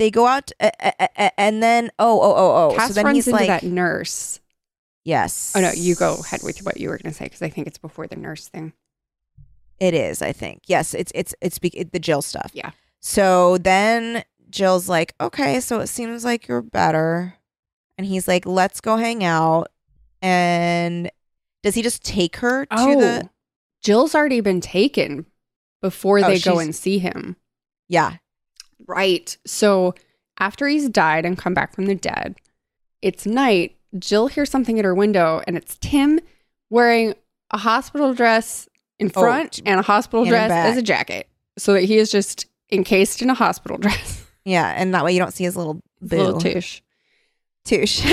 they go out uh, uh, uh, and then oh oh oh oh. Cass so then runs he's into like that nurse. Yes. Oh no, you go ahead with what you were going to say because I think it's before the nurse thing. It is, I think. Yes, it's it's it's be- it, the Jill stuff. Yeah. So then Jill's like, "Okay, so it seems like you're better." And he's like, "Let's go hang out." And does he just take her to Oh, the Jill's already been taken before Oh, they go and see him. Yeah. Right. So after he's died and come back from the dead, it's night. Jill hears something at her window, and it's Tim wearing a hospital dress in Oh, front t- and a hospital dress as a jacket, so that he is just encased in a hospital dress. Yeah, and that way you don't see his little boo. Little tush. Touche.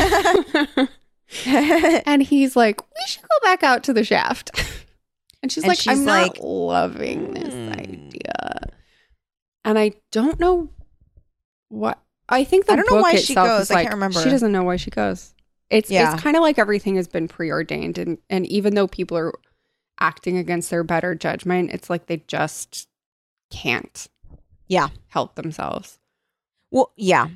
and he's like, "We should go back out to the shaft." And she's And like, she's "I'm like, not loving this "Hmm." idea," and I don't know what. I think the I don't know why she goes. is I like can't remember. she doesn't know why she goes. It's Yeah. it's kind of like everything has been preordained, and and even though people are acting against their better judgment, it's like they just can't. Yeah. help themselves. well, yeah.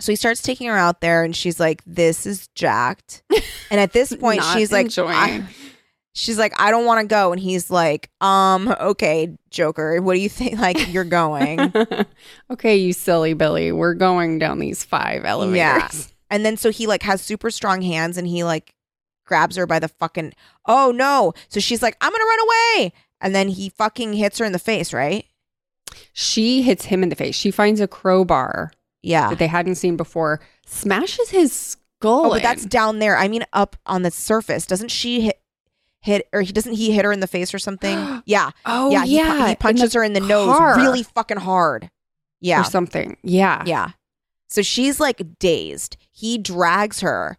So he starts taking her out there, and she's like, "This is jacked." And at this point, she's like, enjoying. She's like, I don't want to go. And he's like, um, okay, Joker, what do you think? Like, you're going. okay, you silly Billy, we're going down these five elevators. Yeah. and then so he like has super strong hands and he like grabs her by the fucking, oh no. So she's like, I'm going to run away. And then he fucking hits her in the face, right? She hits him in the face. She finds a crowbar Yeah. that they hadn't seen before, smashes his skull. Oh, but that's down there. I mean, up on the surface. Doesn't she hit, hit, or he doesn't he hit her in the face or something? yeah. oh yeah. yeah, He, pu- he in punches her in the nose really fucking hard. Yeah. or something. Yeah, Yeah. So she's like dazed. He drags her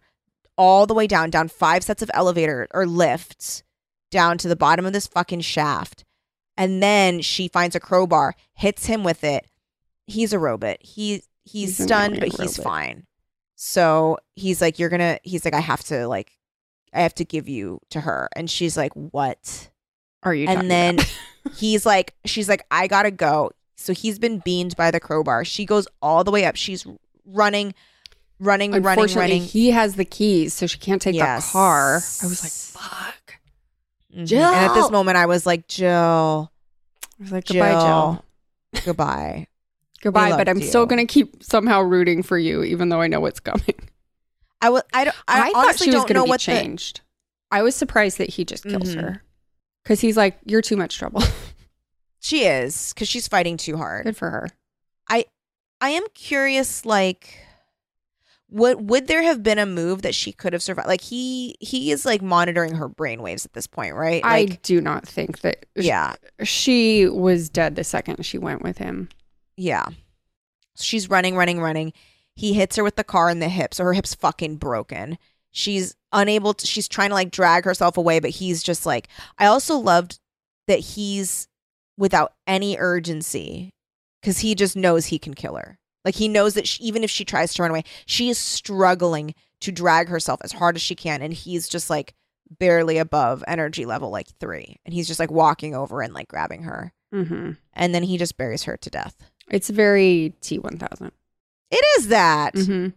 all the way down, down five sets of elevator or lifts down to the bottom of this fucking shaft. And then she finds a crowbar, hits him with it. He's a robot. He he's, He's stunned, but he's robot. fine. So he's like, You're gonna he's like, I have to like I have to give you to her. And she's like, What? Are you? and then he's like she's like i gotta go so he's been beamed by the crowbar she goes all the way up she's running running running running he has the keys, so she can't take Yes. the car. I was like, fuck. Mhm. Jill! and at this moment i was like jill I was like, goodbye, Jill. goodbye Goodbye, but I'm still gonna keep somehow rooting for you, even though I know what's coming. I was i don't i, I, honestly she don't know what changed. I was surprised that he just kills Mhm. her because he's like, "You're too much trouble." she is because she's fighting too hard Good for her. i I am curious like would would there have been a move that she could have survived like he he is like monitoring her brainwaves at this point right I do not think that. yeah she was dead the second she went with him. Yeah. She's running, running, running. He hits her with the car in the hip, so her hip's fucking broken. She's unable to, she's trying to like drag herself away, but he's just like, I also loved that he's without any urgency because he just knows he can kill her. Like he knows that she, even if she tries to run away, she is struggling to drag herself as hard as she can. And he's just like barely above energy level like three. And he's just like walking over and like grabbing her. Mm-hmm. And then he just buries her to death. It's very T one thousand. It is that. Mm-hmm.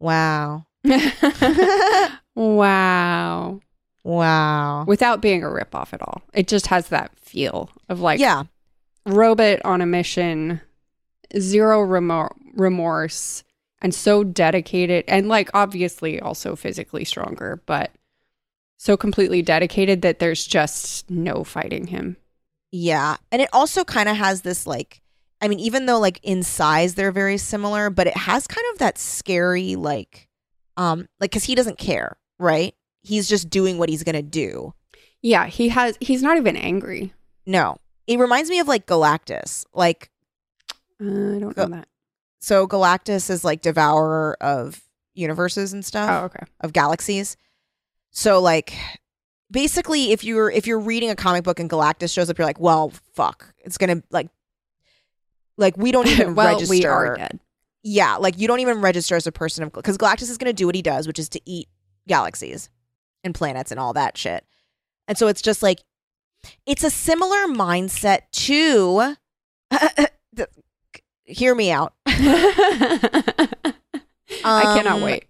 Wow. wow. Wow. Without being a ripoff at all, it just has that feel of like yeah. robot on a mission, zero remor- remorse, and so dedicated, and like obviously also physically stronger, but so completely dedicated that there's just no fighting him. Yeah. And it also kind of has this like I mean, even though like in size they're very similar, but it has kind of that scary like, um, like because he doesn't care, right? He's just doing what he's gonna do. Yeah, he has. He's not even angry. No, it reminds me of like Galactus. Like, Uh, I don't know that. so Galactus is like devourer of universes and stuff. Oh, okay. of galaxies. So like basically if you're if you're reading a comic book and Galactus shows up, you're like, well, fuck. It's gonna like like we don't even well, register. we are dead. Yeah, like you don't even register as a person of because Galactus is gonna do what he does, which is to eat galaxies and planets and all that shit. And so it's just like it's a similar mindset to hear me out. I cannot Um, wait.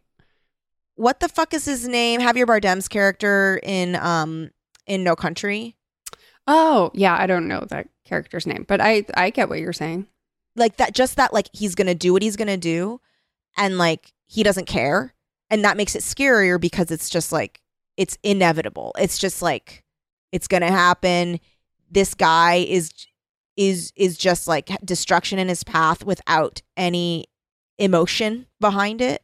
What the fuck is his name? Javier Bardem's character in um in No Country. Oh, yeah, I don't know that character's name, but I I get what you're saying. Like that just that like he's gonna do what he's gonna do and like he doesn't care. And that makes it scarier because it's just like it's inevitable. It's just like it's gonna happen. This guy is is is just like destruction in his path without any emotion behind it.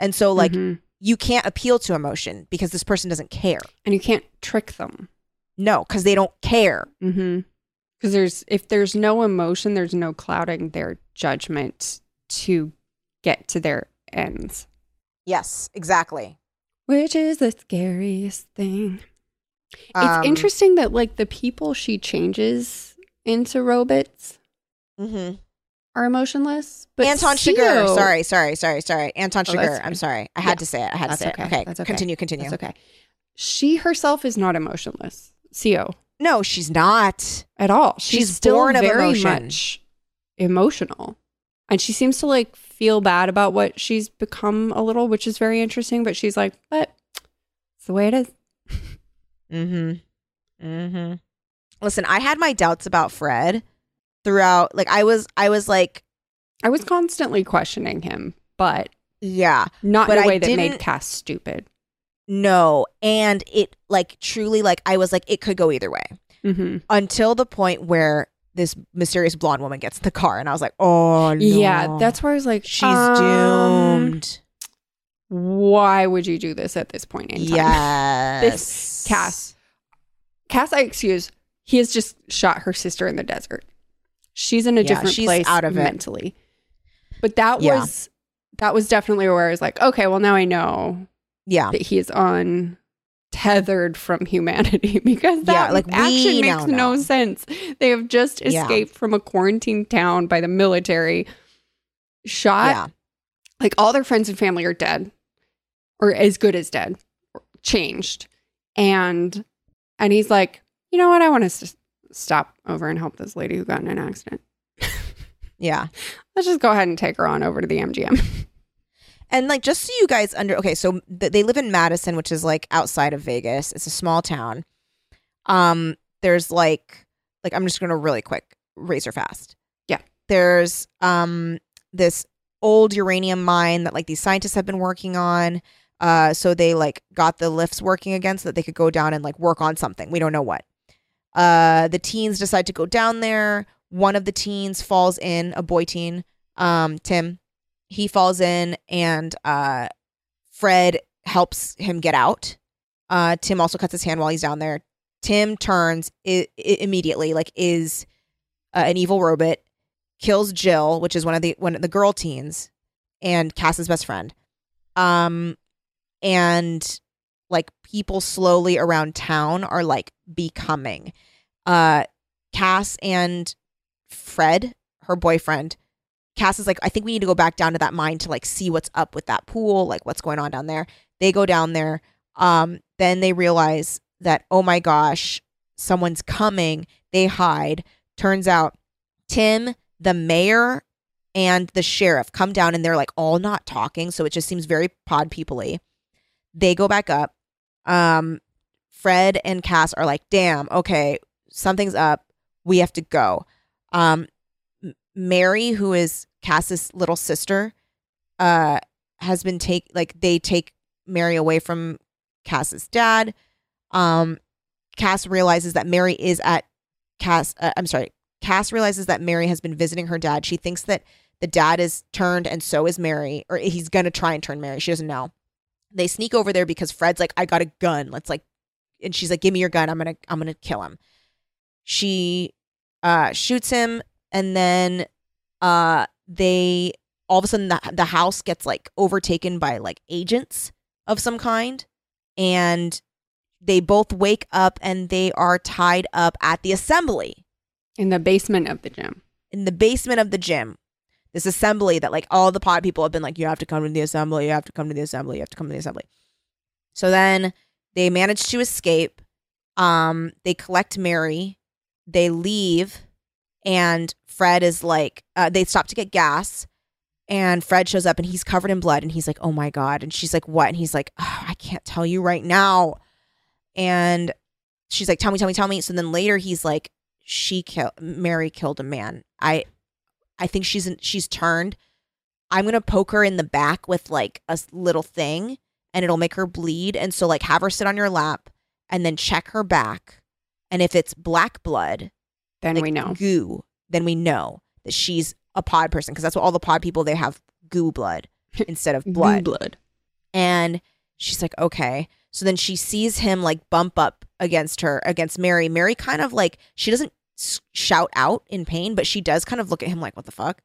And so like Mhm. you can't appeal to emotion because this person doesn't care. and you can't trick them. No, because they don't care. Mm-hmm. Because there's if there's no emotion, there's no clouding their judgment to get to their ends, Yes, exactly. which is the scariest thing. Um, it's interesting that like the people she changes into robots Mm-hmm. are emotionless, but Anton Chigurh. Sorry, sorry, sorry, sorry. Anton Oh, Chigurh. I'm sorry. I had Yeah, to say it. I had that's to say okay. it. Okay. Okay. Continue, continue. That's okay. She herself is not emotionless. Seo No, she's not. at all. She's, She's still born of very emotion. much emotional. And she seems to like feel bad about what she's become a little, which is very interesting. But she's like, but it's the way it is. Mm-hmm. Mm-hmm. Listen, I had my doubts about Fred throughout. Like I was I was like, I was constantly questioning him, but yeah, not But in a way that made Cass stupid. No. And it like truly like I was like, it could go either way. Mm-hmm. Until the point where this mysterious blonde woman gets the car and I was like, oh no. Yeah, that's where I was like, she's um, doomed. Why would you do this at this point in time? Yes. Cass. Cass, I excuse, he has just shot her sister in the desert. She's in a Yeah, different she's place out of it. mentally. But that Yeah. was that was definitely where I was like, okay, well now I know Yeah. that he is untethered from humanity because that Yeah, like, action makes no sense. They have just Yeah. escaped from a quarantine town by the military, shot Yeah. like all their friends and family are dead or as good as dead changed and and he's like you know what i want to s- stop over and help this lady who got in an accident Yeah. let's just go ahead and take her on over to the mgm And like just so you guys under okay, so th- they live in Madison, which is like outside of Vegas. It's a small town. Um, there's like like I'm just gonna really quick razor fast. Yeah. There's um this old uranium mine that like these scientists have been working on. Uh, so they like got the lifts working again so that they could go down and like work on something. We don't know what. Uh, the teens decide to go down there. One of the teens falls in, a boy teen, um, Tim. He falls in, and uh, Fred helps him get out. Uh, Tim also cuts his hand while he's down there. Tim turns I- I- immediately, like is uh, an evil robot, kills Jill, which is one of the one of the girl teens, and Cass's best friend. Um, and like people slowly around town are like becoming. Uh, Cass and Fred, her boyfriend, Cass is like, I think we need to go back down to that mine to like see what's up with that pool, like what's going on down there. They go down there. Um, then they realize that, oh my gosh, someone's coming. They hide. Turns out Tim, the mayor, and the sheriff come down and they're like all not talking. So it just seems very pod people y. They go back up. Um, Fred and Cass are like, damn, okay, something's up. We have to go. Um, Mary, who is Cass's little sister, uh, has been take like they take Mary away from Cass's dad. Um, Cass realizes that Mary is at Cass. Uh, I'm sorry, Cass realizes that Mary has been visiting her dad. She thinks that the dad is turned and so is Mary, or he's gonna try and turn Mary. She doesn't know. They sneak over there because Fred's like, I got a gun. Let's like and she's like, Give me your gun. I'm gonna I'm gonna kill him. She uh shoots him and then uh they all of a sudden the, the house gets like overtaken by like agents of some kind and they both wake up and they are tied up at the assembly In the basement of the gym. in the basement of the gym. This assembly that like all the pod people have been like, you have to come to the assembly, you have to come to the assembly, you have to come to the assembly. So then they manage to escape. Um, they collect Mary, they leave, and Fred is like, uh, they stop to get gas. And Fred shows up and he's covered in blood and he's like, oh my God. And she's like, what? And he's like, oh, I can't tell you right now. And she's like, tell me, tell me, tell me. So then later he's like, she killed Mary killed a man. I I think she's in, she's turned. I'm gonna poke her in the back with like a little thing, and it'll make her bleed. And so like have her sit on your lap, and then check her back. And if it's black blood, Then like we know. goo, then we know that she's a pod person because that's what all the pod people they have goo blood instead of blood. blood. And she's like, okay. So then she sees him like bump up against her, against Mary. Mary kind of like, she doesn't shout out in pain, but she does kind of look at him like, what the fuck?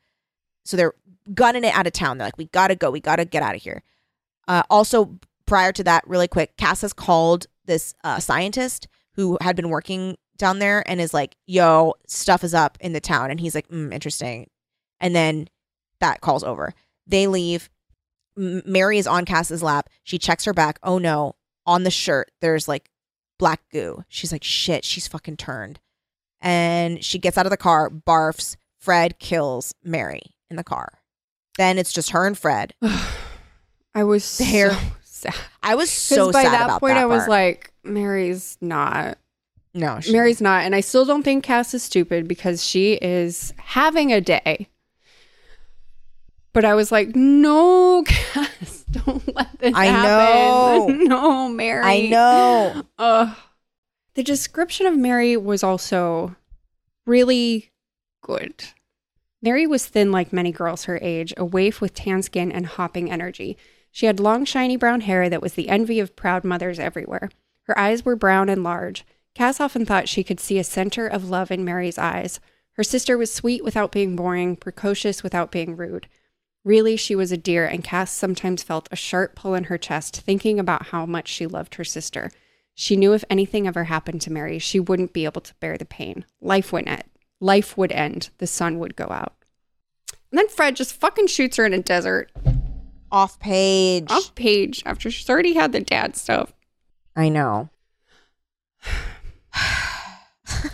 So they're gunning it out of town. They're like, we gotta go. We gotta get out of here. Uh, also, prior to that, really quick, Cass has called this uh, scientist who had been working down there and is like, yo, stuff is up in the town. And he's like, mm, interesting. And then that call's over. They leave. M- Mary is on Cass's lap. She checks her back. Oh no, on the shirt, there's like black goo. She's like, shit, she's fucking turned. And she gets out of the car, barfs. Fred kills Mary in the car. Then it's just her and Fred. I was There. so sad. I was so by sad that about point, that I was like, Mary's not. No, she, Mary's not. And I still don't think Cass is stupid because she is having a day. But I was like, no, Cass, don't let this I happen. know. no, Mary. I know. Ugh. The description of Mary was also really good. Mary was thin like many girls her age, a waif with tan skin and hopping energy. She had long, shiny brown hair that was the envy of proud mothers everywhere. Her eyes were brown and large. Cass often thought she could see a center of love in Mary's eyes. Her sister was sweet without being boring, precocious without being rude. Really, she was a dear, and Cass sometimes felt a sharp pull in her chest thinking about how much she loved her sister. She knew if anything ever happened to Mary, she wouldn't be able to bear the pain. Life would end. Life would end. The sun would go out. And then Fred just fucking shoots her in a desert Off page. off page after she's already had the dad stuff. I know.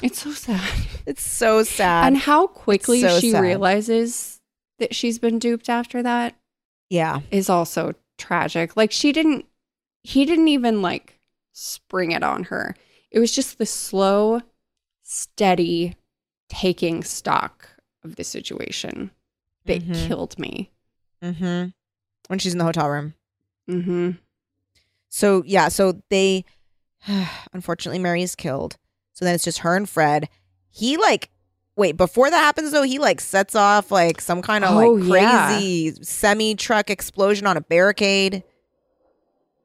It's so sad. It's so sad. and how quickly so she sad. realizes that she's been duped after that yeah. is also tragic. Like she didn't he didn't even like spring it on her. It was just the slow, steady taking stock of the situation that Mhm. killed me. Mm-hmm. When she's in the hotel room. Mm-hmm. So yeah, so they unfortunately Mary is killed. So then it's just her and Fred. He like wait, before that happens though, he like sets off like some kind of Oh, like yeah. crazy semi truck explosion on a barricade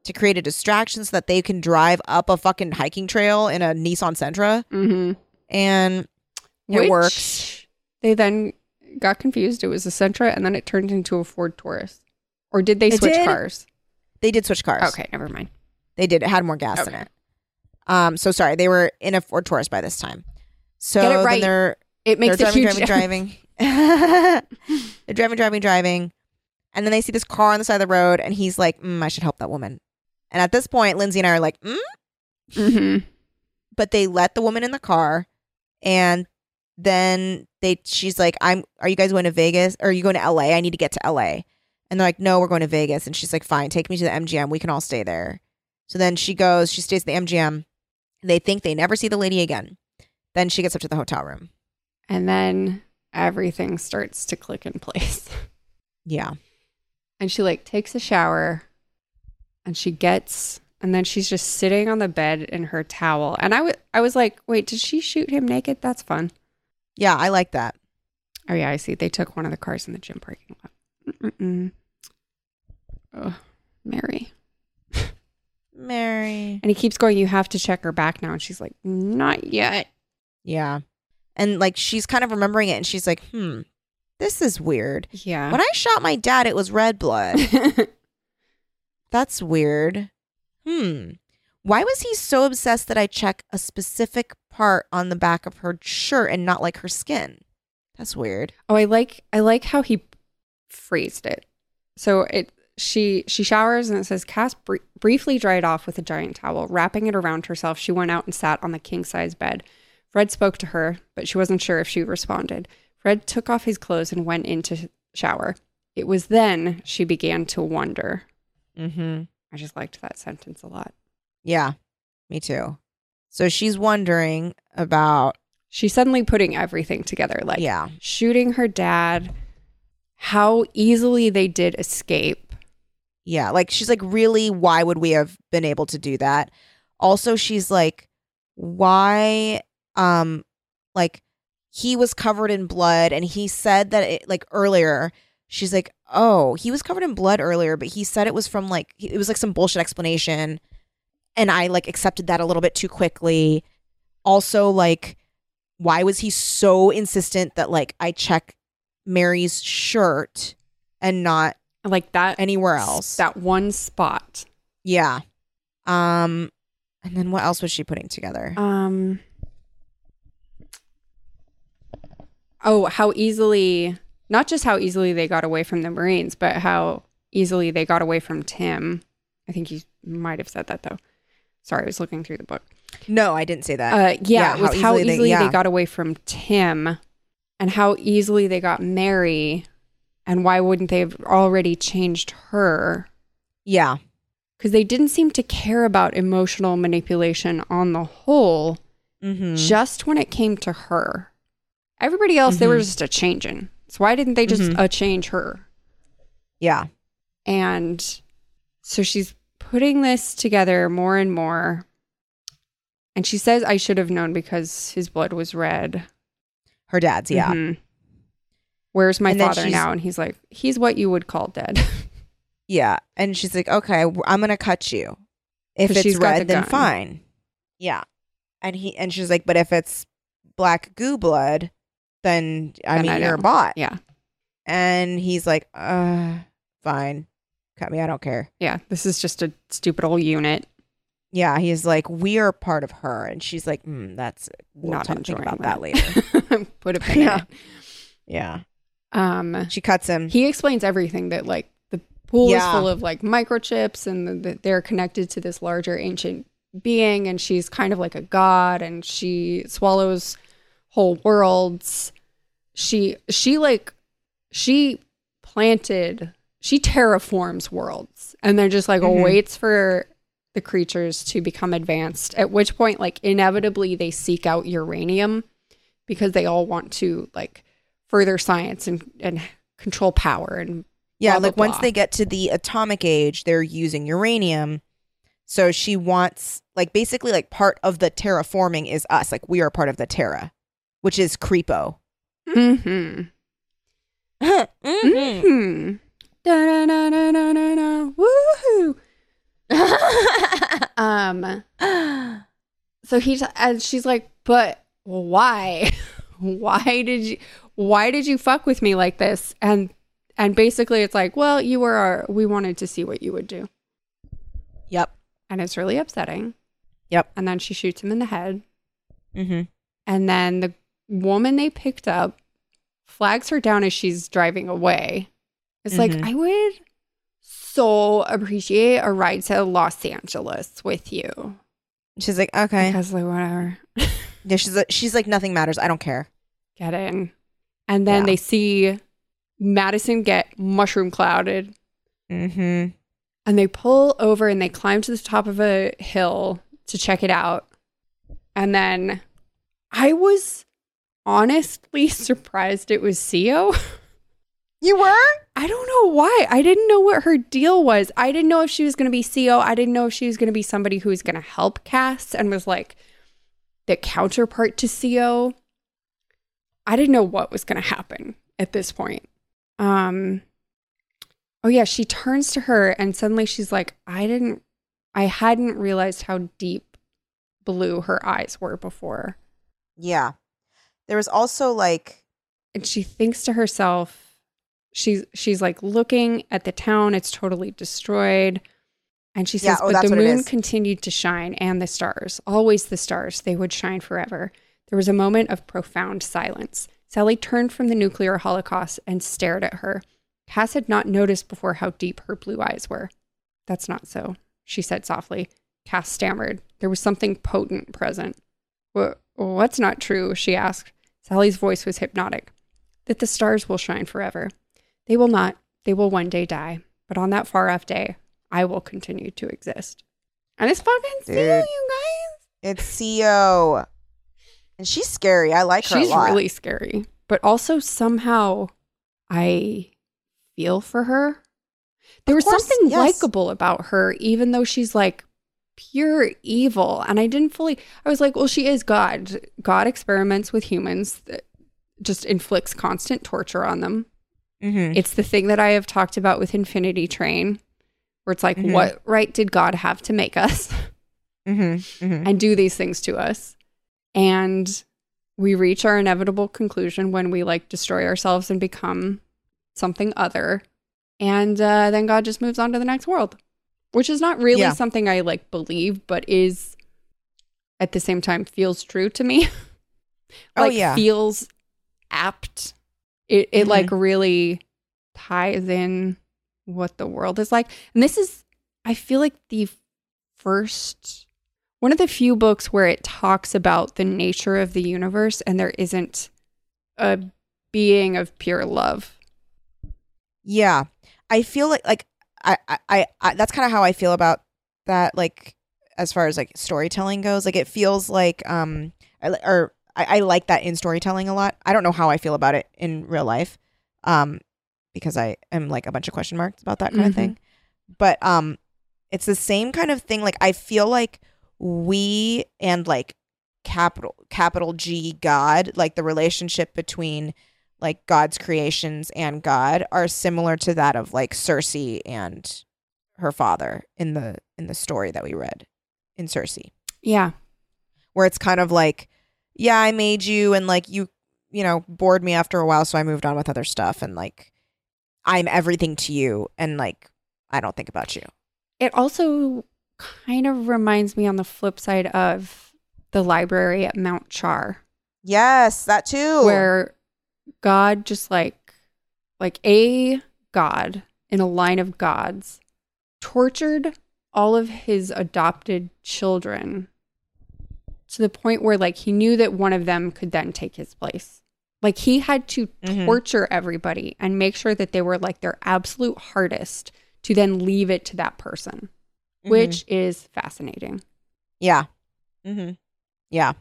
to create a distraction so that they can drive up a fucking hiking trail in a Nissan Sentra. Mm-hmm. And it works. They then got confused. It was a Sentra and then it turned into a Ford Taurus. Or did they It switch did. cars? They did switch cars. Okay, never mind. They did. It had more gas in it. Um, so sorry, they were in a Ford Taurus by this time. So Get it then right. they're It makes they're a driving, huge driving, driving. they're driving, driving, driving, and then they see this car on the side of the road, and he's like, mm, "I should help that woman." And at this point, Lindsay and I are like, mm? Mhm. "But they let the woman in the car, and then they she's like, "I'm. Are you guys going to Vegas? Or are you going to L.A.? I need to get to L.A." And they're like, "No, we're going to Vegas." And she's like, "Fine, take me to the MGM. We can all stay there." So then she goes. She stays at the MGM. They think they never see the lady again. Then she gets up to the hotel room. And then everything starts to click in place. Yeah. And she like takes a shower and she gets and then she's just sitting on the bed in her towel. And I wa- I was like, "Wait, did she shoot him naked? That's fun." Yeah, I like that. Oh yeah, I see. They took one of the cars in the gym parking lot. Mm-mm. Oh, Mary. Mary. And he keeps going, You have to check her back now. And she's like, Not yet. Yeah. And like she's kind of remembering it and she's like, hmm, this is weird. Yeah. When I shot my dad, it was red blood. That's weird. Hmm. Why was he so obsessed that I check a specific part on the back of her shirt and not like her skin? That's weird. oh, I like I like how he phrased it. So it she she showers and it says Cass br- briefly dried off with a giant towel, wrapping it around herself. She went out and sat on the king size bed. Fred spoke to her, but she wasn't sure if she responded. Fred took off his clothes and went in to shower. It was then she began to wonder. Mm-hmm. I just liked that sentence a lot. Yeah, me too. So she's wondering about, She's suddenly putting everything together, like yeah, shooting her dad, how easily they did escape. Yeah. Like she's like, really, why would we have been able to do that? Also, she's like, why, um, like he was covered in blood and he said that it, like earlier, she's like, oh, he was covered in blood earlier, but he said it was from like, it was like some bullshit explanation. And I like accepted that a little bit too quickly. Also, like, why was he so insistent that like I check Mary's shirt and not Like that anywhere else? That one spot. Yeah. Um and then what else was she putting together? Um Oh, how easily not just how easily they got away from the Marines, but how easily they got away from Tim. I think you might have said that though. Sorry, I was looking through the book. no, I didn't say that. Uh, yeah, yeah, it was how how easily easily, they- they, got away from Tim and how easily they got Mary and why wouldn't they have already changed her? yeah. Because they didn't seem to care about emotional manipulation on the whole, Mm-hmm. just when it came to her. Everybody else, they were Mhm. just a changing. So why didn't they just Mhm. uh, change her? Yeah. And so she's putting this together more and more. And she says, I should have known because his blood was red. Her dad's, yeah. Mhm. Where's my And father now? And he's like, he's what you would call dead. Yeah. And she's like, "Okay, I'm going to cut you. If it's she's red, the then gun. fine." Yeah. And he and she's like, "But if it's black goo blood, then I Then mean, I you're a bot." yeah. And he's like, "Uh, fine. Cut me. I don't care." Yeah. This is just a stupid old unit. Yeah, he's like, "We are part of her." And she's like, mm, "That's we'll Not talk, think about that. that later." Put a pin Yeah. in it. yeah. Um, She cuts him. he explains everything that like the pool is full of like microchips and that they're connected to this larger ancient being and she's kind of like a god and she swallows whole worlds she she like she planted she terraforms worlds and then just like Mhm. waits for the creatures to become advanced at which point like inevitably they seek out uranium because they all want to like further science and and control power and Yeah, blah, blah, like once blah. they get to the atomic age, they're using uranium. So she wants like basically like part of the terraforming is us. Like we are part of the Terra, which is Creepo. mm-hmm. Mhm. Mm-hmm. Da-da-da-da-da-da. Woohoo. Um so he's and she's like, but why? why did you why did you fuck with me like this? And and basically it's like, well, you were our we wanted to see what you would do. yep. And it's really upsetting. Yep. And then she shoots him in the head. Mm-hmm. And then the woman they picked up flags her down as she's driving away. It's like, Mhm. I would so appreciate a ride to Los Angeles with you. She's like, okay. Because, like, whatever. Yeah, she's like, she's like, nothing matters. I don't care. Get in. And then Yeah. they see Madison get mushroom clouded. Mm-hmm. And they pull over and they climb to the top of a hill to check it out. And then I was honestly surprised it was Theo. You were? I don't know why. I didn't know what her deal was. I didn't know if she was going to be CO. I didn't know if she was going to be somebody who was going to help Cass and was like the counterpart to CO. I didn't know what was going to happen at this point. Um, oh yeah, she turns to her and suddenly she's like, I didn't, I hadn't realized how deep blue her eyes were before. Yeah. There was also like And she thinks to herself, she's she's like looking at the town, it's totally destroyed. And she Yeah, says, oh, but the moon continued to shine and the stars, always the stars, they would shine forever. There was a moment of profound silence. Sally turned from the nuclear holocaust and stared at her. Cass had not noticed before how deep her blue eyes were. That's not so, she said softly. Cass stammered. There was something potent present. What's not true? she asked. Sally's voice was hypnotic. That the stars will shine forever. They will not. They will one day die. But on that far off day, I will continue to exist. And it's fucking Dude. you guys. it's CO. And she's scary. I like her She's a lot. really scary. But also somehow I feel for her. There Of was course, something yes. likable about her, even though she's like pure evil. And I didn't fully, I was like, well, she is God. God experiments with humans, that just inflicts constant torture on them. Mhm. It's the thing that I have talked about with Infinity Train, where it's like, Mhm. what right did God have to make us Mhm. Mhm. and do these things to us? And we reach our inevitable conclusion when we like destroy ourselves and become something other. And uh, then God just moves on to the next world, which is not really Yeah. something I like believe, but is at the same time feels true to me. Oh, like yeah. feels apt. It it Mhm. like really ties in what the world is like. And this is I feel like the first one of the few books where it talks about the nature of the universe and there isn't a being of pure love. Yeah. I feel like like I I, I, that's kind of how I feel about that like as far as like storytelling goes. Like it feels like um or I, I like that in storytelling a lot. I don't know how I feel about it in real life. Um because I am like a bunch of question marks about that kind Mhm. of thing. But um it's the same kind of thing like I feel like we and like capital capital G God, like the relationship between like God's creations and God are similar to that of like Circe and her father in the in the story that we read in Circe, Yeah. where it's kind of like, yeah, I made you and like you, you know, bored me after a while, so I moved on with other stuff and like I'm everything to you and like I don't think about you. It also kind of reminds me on the flip side of the library at Mount Char. Yes, that too. where God just like like a god in a line of gods tortured all of his adopted children to the point where like he knew that one of them could then take his place. Like he had to Mhm. torture everybody and make sure that they were like their absolute hardest to then leave it to that person, Mhm. which is fascinating. Yeah. Mm-hmm. Yeah.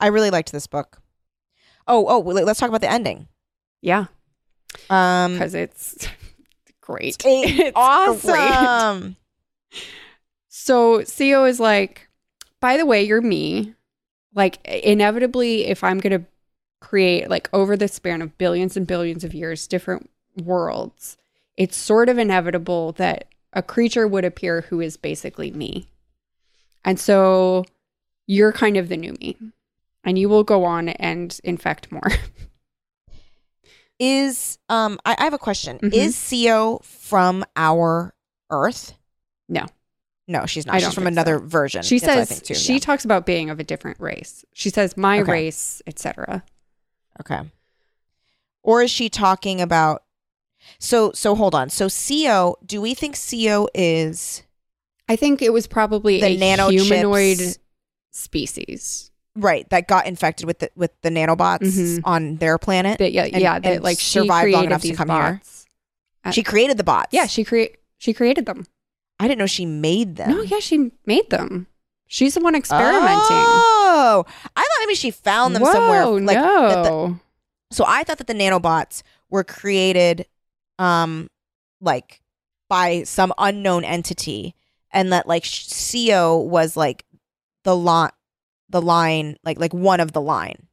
I really liked this book. Oh, oh, let's talk about the ending. Yeah, Um, because it's great. it's a- It's great. awesome. So Co is like, by the way, you're me. Like, inevitably, if I'm going to create, like, over the span of billions and billions of years, different worlds, it's sort of inevitable that a creature would appear who is basically me. And so you're kind of the new me. And you will go on and infect more. Is um, I, I have a question. Mhm. Is Co from our Earth? No. No, she's not. I she's from think so. another version. she That's says too, she yeah. talks about being of a different race. She says my Okay. race, etc. Okay. Or is she talking about? So so hold on. So Co, do we think Co is I think it was probably The a humanoid species. right that got infected with the with the nanobots Mhm. on their planet? That yeah, And- yeah, that like survived long enough to come here? bots. Uh, she created the bots. Yeah, she create she created them. I didn't know she made them. No, yeah, she made them. She's the one experimenting. Oh, I thought maybe she found them somewhere. Like no. the- so, I thought that the nanobots were created, um, like by some unknown entity, and that like Co was like the line, the line, like like one of the line.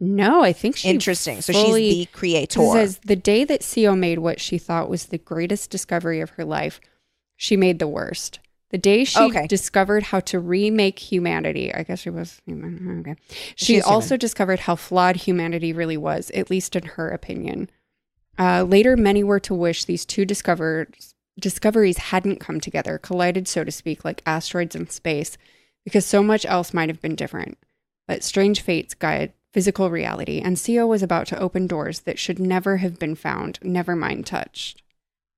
No, I think she Interesting. So she's the creator. Says the day that Seo made what she thought was the greatest discovery of her life, she made the worst. The day she Okay. discovered how to remake humanity, I guess she was human. Okay. She She's also human. discovered how flawed humanity really was, at least in her opinion. Uh, later, many were to wish these two discoveries hadn't come together, collided, so to speak, like asteroids in space, because so much else might have been different. But strange fates guide physical reality, and Seo was about to open doors that should never have been found, never mind touched.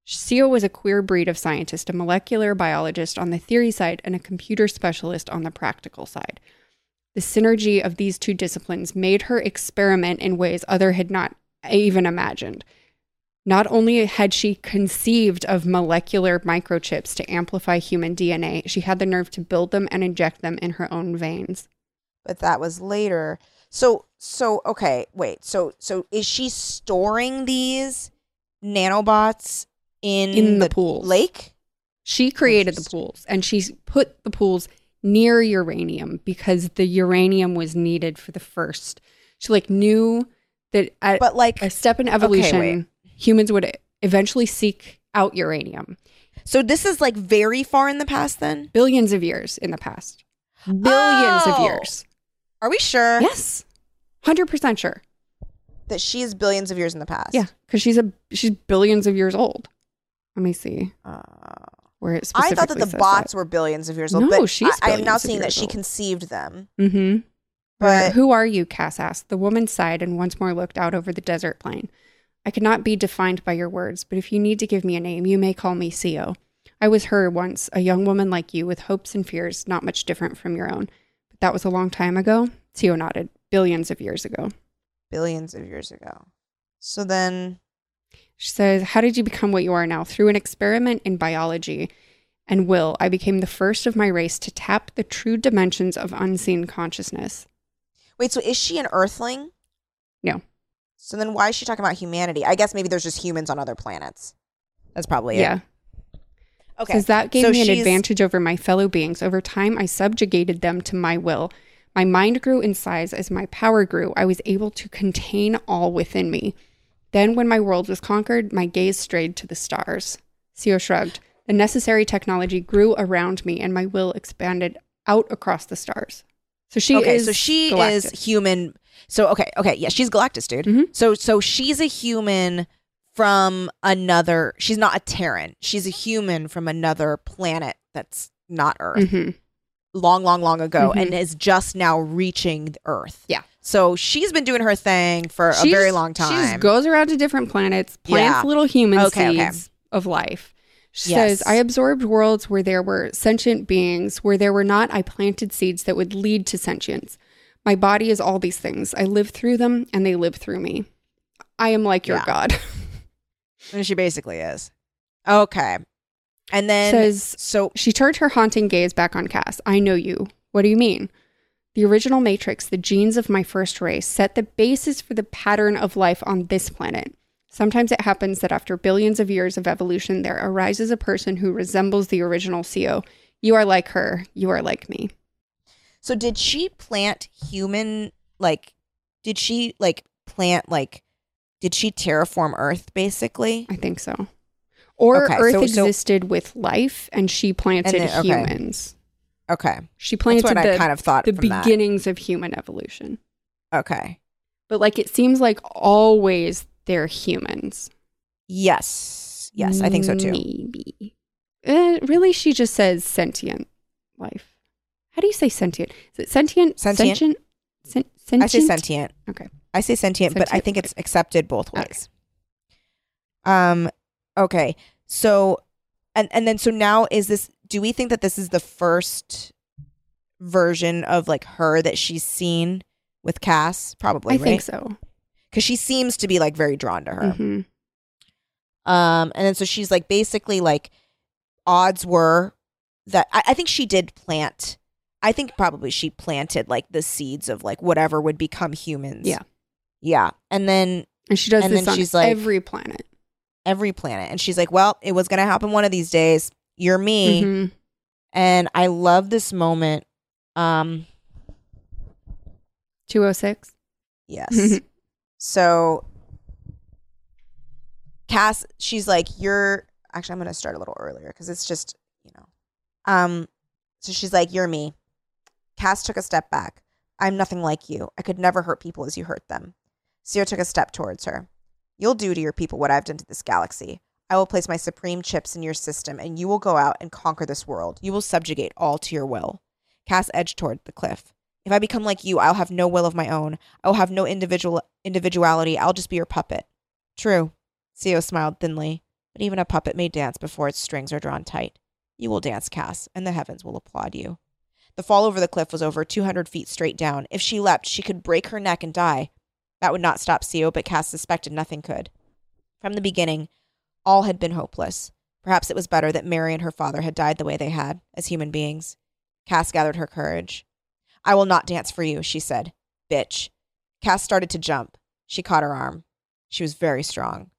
Seo was a queer breed of scientist, a molecular biologist on the theory side and a computer specialist on the practical side. The synergy of these two disciplines made her experiment in ways other had not even imagined. Not only had she conceived of molecular microchips to amplify human DNA, she had the nerve to build them and inject them in her own veins. but that was later. So so okay, wait. So so is she storing these nanobots in, In the pools. lake? She created the pools and she put the pools near uranium because the uranium was needed for the first. She like knew that at But like a step in evolution, wait. Humans would eventually seek out uranium. so this is like very far in the past then? Billions of years in the past. Billions of Oh. years. Are we sure Yes. 100% sure. that she is billions of years in the past? Yeah, cuz she's a she's billions of years old. Let me see Uh, where it I thought that the bots were billions of years old, No, but she's I, I am now of seeing that she old. conceived them. Mhm. But Who are you? Cass asked. The woman sighed and once more looked out over the desert plain. I cannot be defined by your words, but if you need to give me a name, you may call me Seo. I was her once, a young woman like you with hopes and fears not much different from your own. But that was a long time ago. Seo nodded. Billions of years ago. billions of years ago. So then She says, How did you become what you are now? Through an experiment in biology and will, I became the first of my race to tap the true dimensions of unseen consciousness. wait, so is she an earthling? No. So then why is she talking about humanity? I guess maybe there's just humans on other planets. That's probably it. yeah. Okay. Because that gave So me an advantage over my fellow beings. Over time, I subjugated them to my will. My mind grew in size as my power grew. I was able to contain all within me. Then, when my world was conquered, my gaze strayed to the stars. Seo shrugged. The necessary technology grew around me, and my will expanded out across the stars. So she okay, is. so she Galactus. is human. So okay, okay, yeah, she's Galactus, dude. Mhm. So so she's a human from another. She's not a Terran. She's a human from another planet that's not Earth. Mhm. Long, long, long ago, Mhm. and is just now reaching Earth. Yeah. So she's been doing her thing for a very long time. She goes around to different planets, plants Yeah. little human Okay, okay. seeds of life. She Yes. says, I absorbed worlds where there were sentient beings, where there were not, I planted seeds that would lead to sentience. My body is all these things. I live through them and they live through me. I am like your Yeah. God. and she basically is. Okay. And then Says so she turned her haunting gaze back on Cass. I know you. What do you mean? The original matrix, the genes of my first race, set the basis for the pattern of life on this planet. Sometimes it happens that after billions of years of evolution, there arises a person who resembles the original CO. You are like her. You are like me. So did she plant human like did she like plant like did she terraform Earth basically? I think so. Or Okay, Earth so- so- existed with life and she planted And then- okay. humans. Okay. She That's planted what I kind of thought the from that. beginnings of human evolution. Okay. But like it seems like always they're humans. Yes. Yes, I think so too. Maybe. Uh, really, she just says sentient life. How do you say sentient? Is it sentient? Sentient. Sentient? Sen- sentient? I say sentient. Okay. I say sentient, but I think okay. it's accepted both Okay. ways. Um okay. So and and then so now is this do we think that this is the first version of like her that she's seen with Cass? Probably, I right? think so. Cuz she seems to be like very drawn to her. Mhm. Um, and then so she's like basically like odds were that I, I think she did plant. I think probably she planted like the seeds of like whatever would become humans. Yeah. Yeah. And then And she does And this then on she's like- every planet. every planet. And she's like, Well, it was gonna happen one of these days. You're me. Mhm. And I love this moment. Um 206. Yes. so Cass, she's like, you're actually I'm gonna start a little earlier because it's just, you know. Um so she's like, You're me. Cass took a step back. I'm nothing like you. I could never hurt people as you hurt them. Sierra took a step towards her. You'll do to your people what I've done to this galaxy. I will place my supreme chips in your system, and you will go out and conquer this world. You will subjugate all to your will. Cass edged toward the cliff. If I become like you, I'll have no will of my own. I will have no individual individuality. I'll just be your puppet. True. Sio smiled thinly, but even a puppet may dance before its strings are drawn tight. You will dance, Cass, and the heavens will applaud you. The fall over the cliff was over 200 feet straight down. If she leapt, she could break her neck and die. That would not stop Sio, but Cass suspected nothing could. From the beginning, all had been hopeless. Perhaps it was better that Mary and her father had died the way they had, as human beings. Cass gathered her courage. I will not dance for you, she said. Bitch. Cass started to jump. She caught her arm. She was very strong.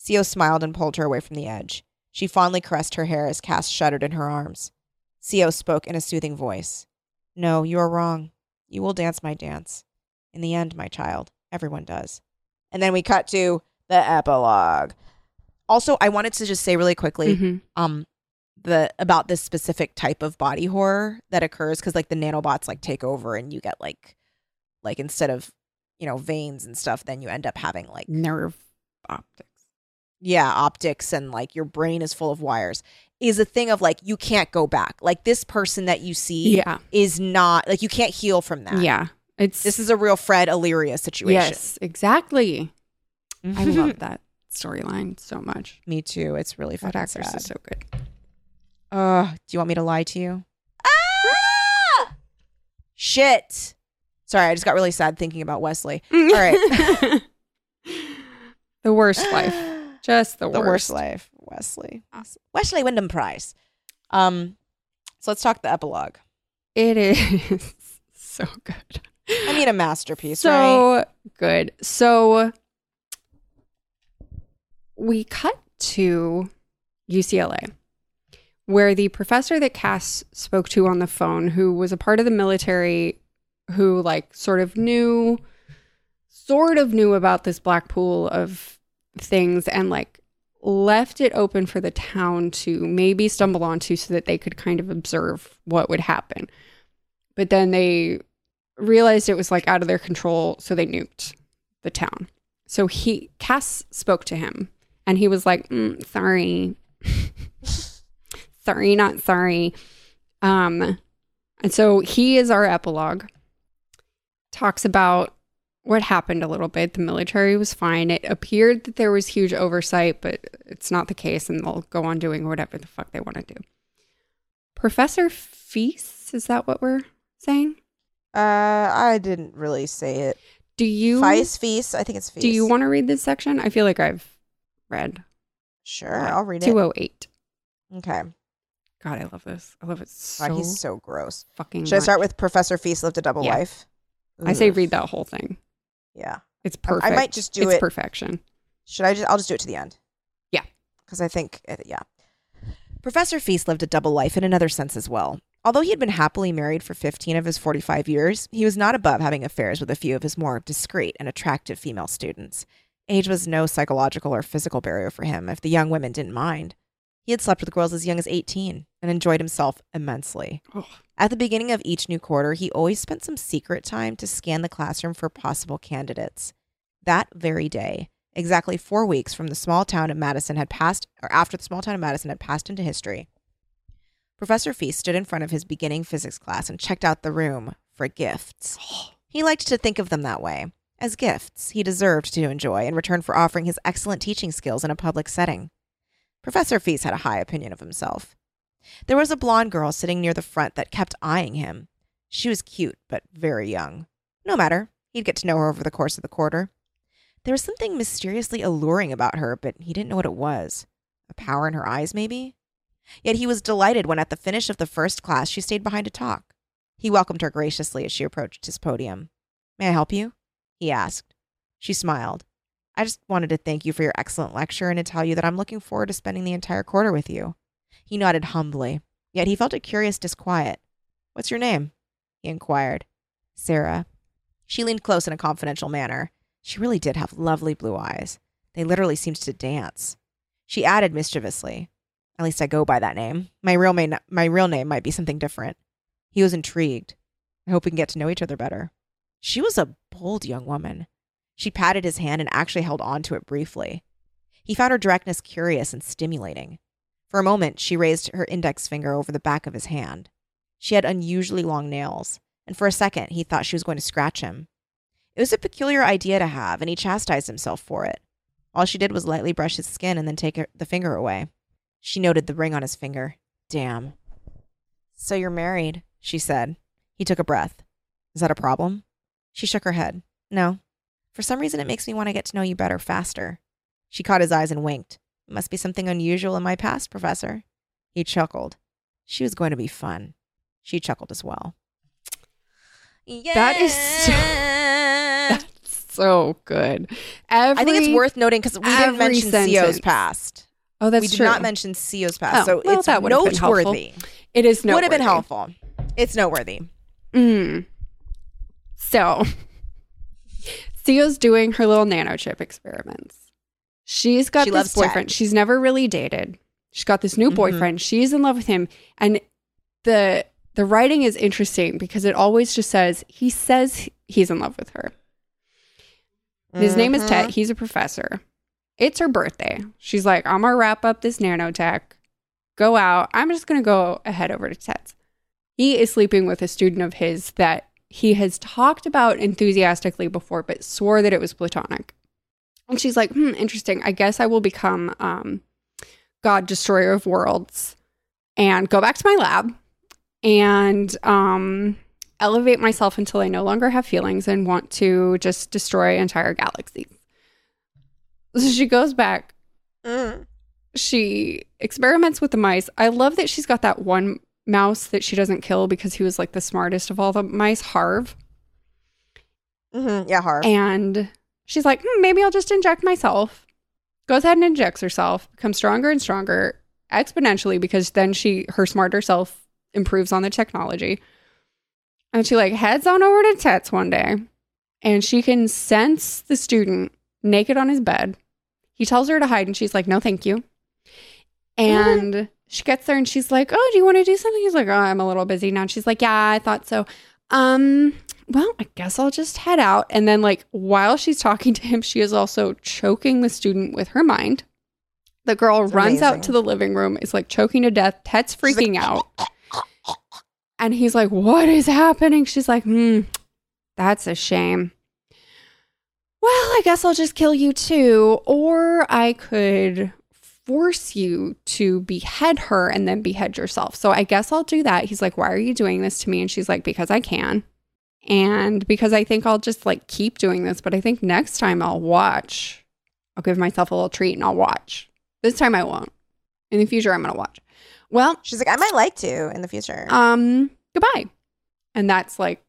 Sio smiled and pulled her away from the edge. She fondly caressed her hair as Cass shuddered in her arms. Sio spoke in a soothing voice. No, you are wrong. You will dance my dance. In the end, my child, everyone does. And then we cut to the epilogue. Also, I wanted to just say really quickly, Mhm. um, the about this specific type of body horror that occurs because like the nanobots like take over and you get like, like instead of you know veins and stuff, then you end up having like Nerve optics. yeah optics and like your brain is full of wires is a thing of like you can't go back like this person that you see Yeah. is not like you can't heal from that Yeah. It's this is a real fred illyria situation Yes, exactly. I love that storyline so much. me too it's really That actress sad is so good. Uh do you want me to lie to you ah! shit sorry i just got really sad thinking about wesley All right. the worst life. Just the, the worst. worst life wesley Awesome. wesley wyndham pryce um so let's talk the epilogue It is so good. i mean a masterpiece so right good. So we cut to UCLA, where the professor that Cass spoke to on the phone, who was a part of the military, who like sort of knew, sort of knew about this black pool of things and like left it open for the town to maybe stumble onto so that they could kind of observe what would happen. But then they realized it was like out of their control, so they nuked the town. So he Cass spoke to him and he was like, "Mm, sorry. sorry, not sorry. Um and so he is our epilogue. Talks about what happened a little bit. The military was fine. It appeared that there was huge oversight, but it's not the case, and they'll go on doing whatever the fuck they want to do. Professor Feast, is that what we're saying? Uh, I didn't really say it. Do you Feist, feast. I think it's feast. do you want to read this section? I feel like I've read Sure, I'll read it. two oh eight. Okay. God, I love this. I love it so God, he's so gross. fucking. Should I start with Professor Feast lived a double Yeah. life? I say Ugh. read that whole thing. Yeah. It's I- perfect. I might just do it's it- perfection. Should I just? I'll just do it to the end. Yeah. Because I think, uh, yeah. Professor Feast lived a double life in another sense as well. Although he had been happily married for 15 of his 45 years, he was not above having affairs with a few of his more discreet and attractive female students. Age was no psychological or physical barrier for him if the young women didn't mind. He had slept with girls as young as 18 and enjoyed himself immensely. Oh. At the beginning of each new quarter, he always spent some secret time to scan the classroom for possible candidates. That very day, exactly four weeks from the small town of Madison had passed, or after the small town of Madison had passed into history, Professor Feast stood in front of his beginning physics class and checked out the room for gifts. He liked to think of them that way, as gifts he deserved to enjoy in return for offering his excellent teaching skills in a public setting. Professor Feast had a high opinion of himself. There was a blonde girl sitting near the front that kept eyeing him. She was cute, but very young. No matter, he'd get to know her over the course of the quarter. There was something mysteriously alluring about her, but he didn't know what it was. A power in her eyes, maybe? Yet he was delighted when, at the finish of the first class, she stayed behind to talk. He welcomed her graciously as she approached his podium. May I help you? He asked. She smiled. I just wanted to thank you for your excellent lecture and to tell you that I'm looking forward to spending the entire quarter with you. He nodded humbly, yet he felt a curious disquiet. What's your name? He inquired. Sarah. She leaned close in a confidential manner. She really did have lovely blue eyes. They literally seemed to dance. She added mischievously, At least I go by that name. My real, ma- my real name might be something different. He was intrigued. I hope we can get to know each other better. She was a bold young woman. She patted his hand and actually held on to it briefly. He found her directness curious and stimulating. For a moment, she raised her index finger over the back of his hand. She had unusually long nails, and for a second, he thought she was going to scratch him. It was a peculiar idea to have, and he chastised himself for it. All she did was lightly brush his skin and then take the finger away. She noted the ring on his finger. Damn. So you're married, she said. He took a breath. Is that a problem? She shook her head. No. For some reason, it makes me want to get to know you better faster. She caught his eyes and winked. It must be something unusual in my past, Professor. He chuckled. She was going to be fun. She chuckled as well. Yeah. That is so- That's so good. Every, I think it's worth noting because we didn't mention sentence. Sio's past. Oh, that's we did not mention Sio's past, Oh, so well, it's that would've been helpful. noteworthy. it is Would have been helpful. It's noteworthy. Mm. So, Sio's doing her little nanochip experiments. She's got She this loves tech. boyfriend. She's never really dated. She's got this new Mhm. boyfriend. She's in love with him, and the the writing is interesting because it always just says he says he's in love with her. His name is. Tet. He's a professor. It's her birthday. She's like, I'm gonna wrap up this nanotech, go out. I'm just gonna go ahead over to Tet's. He is sleeping with a student of his that he has talked about enthusiastically before, but swore that it was platonic. And she's like, hmm, interesting. I guess I will become um, God Destroyer of Worlds and go back to my lab and um, elevate myself until I no longer have feelings and want to just destroy entire galaxies. So she goes back. Mm. She experiments with the mice. I love that she's got that one mouse that she doesn't kill because he was like the smartest of all the mice, Harv. Mhm. Yeah, Harv. And she's like, hmm, maybe I'll just inject myself. Goes ahead and injects herself, becomes stronger and stronger exponentially because then she, her smarter self, improves on the technology. And she like heads on over to Tet's one day and she can sense the student naked on his bed. He tells her to hide and she's like, no, thank you. And she gets there and she's like, oh, do you want to do something? He's like, oh, I'm a little busy now. And she's like, yeah, I thought so. Um, well, I guess I'll just head out. And then, like, while she's talking to him, she is also choking the student with her mind. The girl It's runs out to the living room, is like choking to death. Tet's She's like, freaking out. And he's like, What is happening? She's like, Hmm, that's a shame. Well, I guess I'll just kill you too. Or I could force you to behead her and then behead yourself. So I guess I'll do that. He's like, Why are you doing this to me? And she's like, Because I can. And because I think I'll just like keep doing this, but I think next time I'll watch. I'll give myself a little treat and I'll watch. This time I won't. In the future, I'm going to watch. Well, She's like, I might like to in the future. um, goodbye. And that's like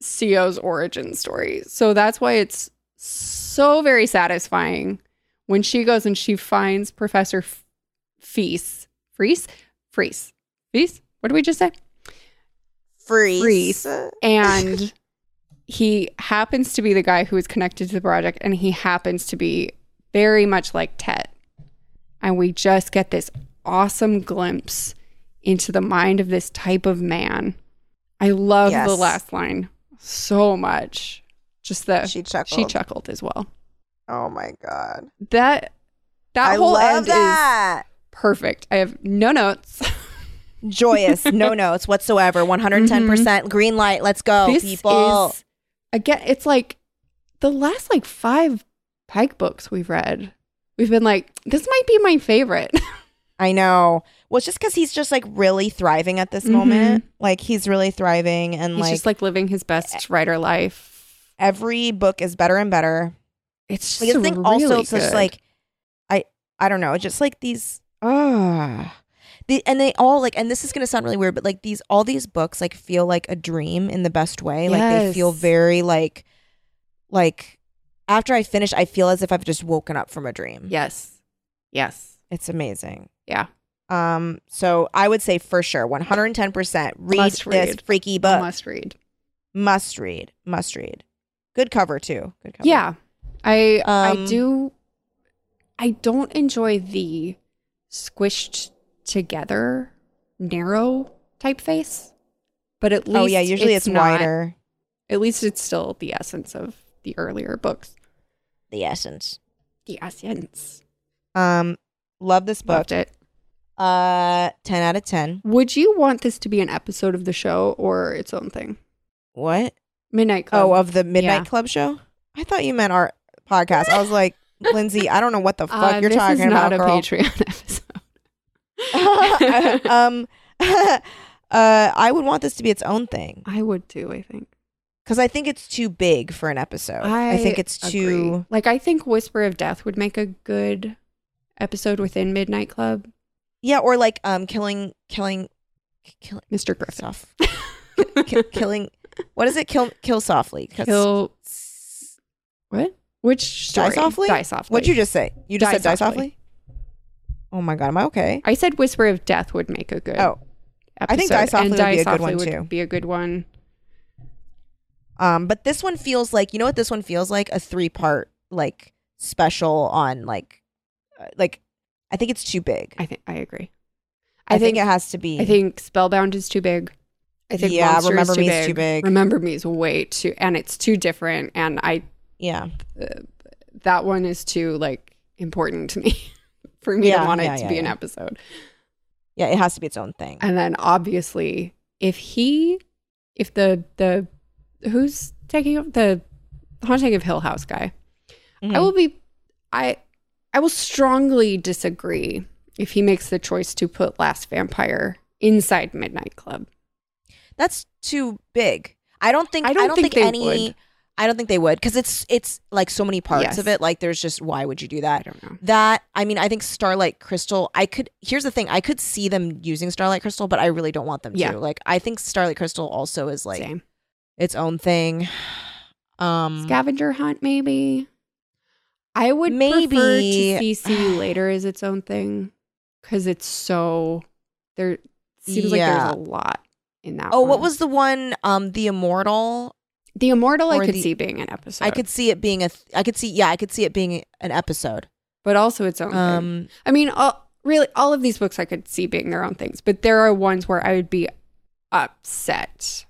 Sio's origin story. So that's why it's so very satisfying when she goes and she finds Professor F- Feast. Freeze? Freeze. Feast? What did we just say? Freeze. freeze. And he happens to be the guy who is connected to the project, and he happens to be very much like Tet. And we just get this awesome glimpse into the mind of this type of man. I love the last line so much. Just that She chuckled. she chuckled as well. Oh my god. That that I whole end is that. perfect. I have no notes. Joyous, no notes whatsoever. 110% green light. Let's go, this people. is again it's like the last like five pike books we've read we've been like this might be my favorite I know. Well, it's just because he's just like really thriving at this Mhm. moment. Like he's really thriving, and he's like, just like living his best writer life every book is better and better. It's just Like I think really also it's just like I I don't know, just like these ah the and they all like and this is gonna sound really weird, but like these all these books like feel like a dream in the best way. Like they feel very like like after I finish, I feel as if I've just woken up from a dream. yes yes It's amazing. yeah Um, so I would say for sure, 110% read Must this freaky book. must read Must read. Must read. Good cover too. Good cover. Yeah. I I Um, do I don't enjoy the squished together narrow typeface. But at least Oh yeah. Usually it's, not- wider. At least it's still the essence of the earlier books. The essence. The essence. Um, love this book. Loved it. Uh, ten out of ten. Would you want this to be an episode of the show or its own thing? What? Midnight Club. Oh, of the Midnight Yeah. Club show. I thought you meant our podcast. I was like, Lindsay, I don't know what the fuck Uh, you're talking about. this talking is not a girl. Patreon episode. um, uh, I would want this to be its own thing I would too, I think. because I think it's too big for an episode. I, think it's agree. too. like I think Whisper of Death would make a good episode within Midnight Club. Yeah, or like um, killing, killing, killing Mr. Griffin. ki- ki- killing. What is it? Kill, kill softly. Kill what? Which Die softly. Die softly. What'd you just say? You just Die said die softly. softly. Oh my god, am I okay? I said Whisper of Death would make a good. Oh, episode, I think Die Softly and would Die be a good one, would too. Be a good one. Um, but this one feels like you know what this one feels like a three part like special on like uh, like I think it's too big. I think I agree. I, I think, think it has to be. I think Spellbound is too big. I think Yeah, Monster Remember is Me big. is too big. Remember Me is way too, and it's too different. And I yeah, that one is too like important to me for me Yeah, to want yeah, it to yeah, be an episode. yeah, it has to be its own thing. And then obviously, if he, if the the who's taking up the haunting of Hill House guy, I Mhm. will be, I, I will strongly disagree if he makes the choice to put Last Vampire inside Midnight Club. That's too big. I don't think. I I don't don't, think think, any. would. I don't think they would because it's it's like so many parts Yes. of it. Like there's just why would you do that? I don't know. That I mean, I think Starlight Crystal. I could. Here's the thing. I could see them using Starlight Crystal, but I really don't want them Yeah. to. Like I think Starlight Crystal also is like Same its own thing. Um, scavenger hunt, maybe. I would Maybe. prefer to see See You Later is its own thing because it's so there. Seems like there's a lot in that. oh, what was the one? Um, the Immortal. The Immortal? I could the- see being an episode. I could see it being a. Th- I could see. Yeah, I could see it being an episode. but also its own. thing. Um, I mean, all, really, all of these books I could see being their own things, but there are ones where I would be upset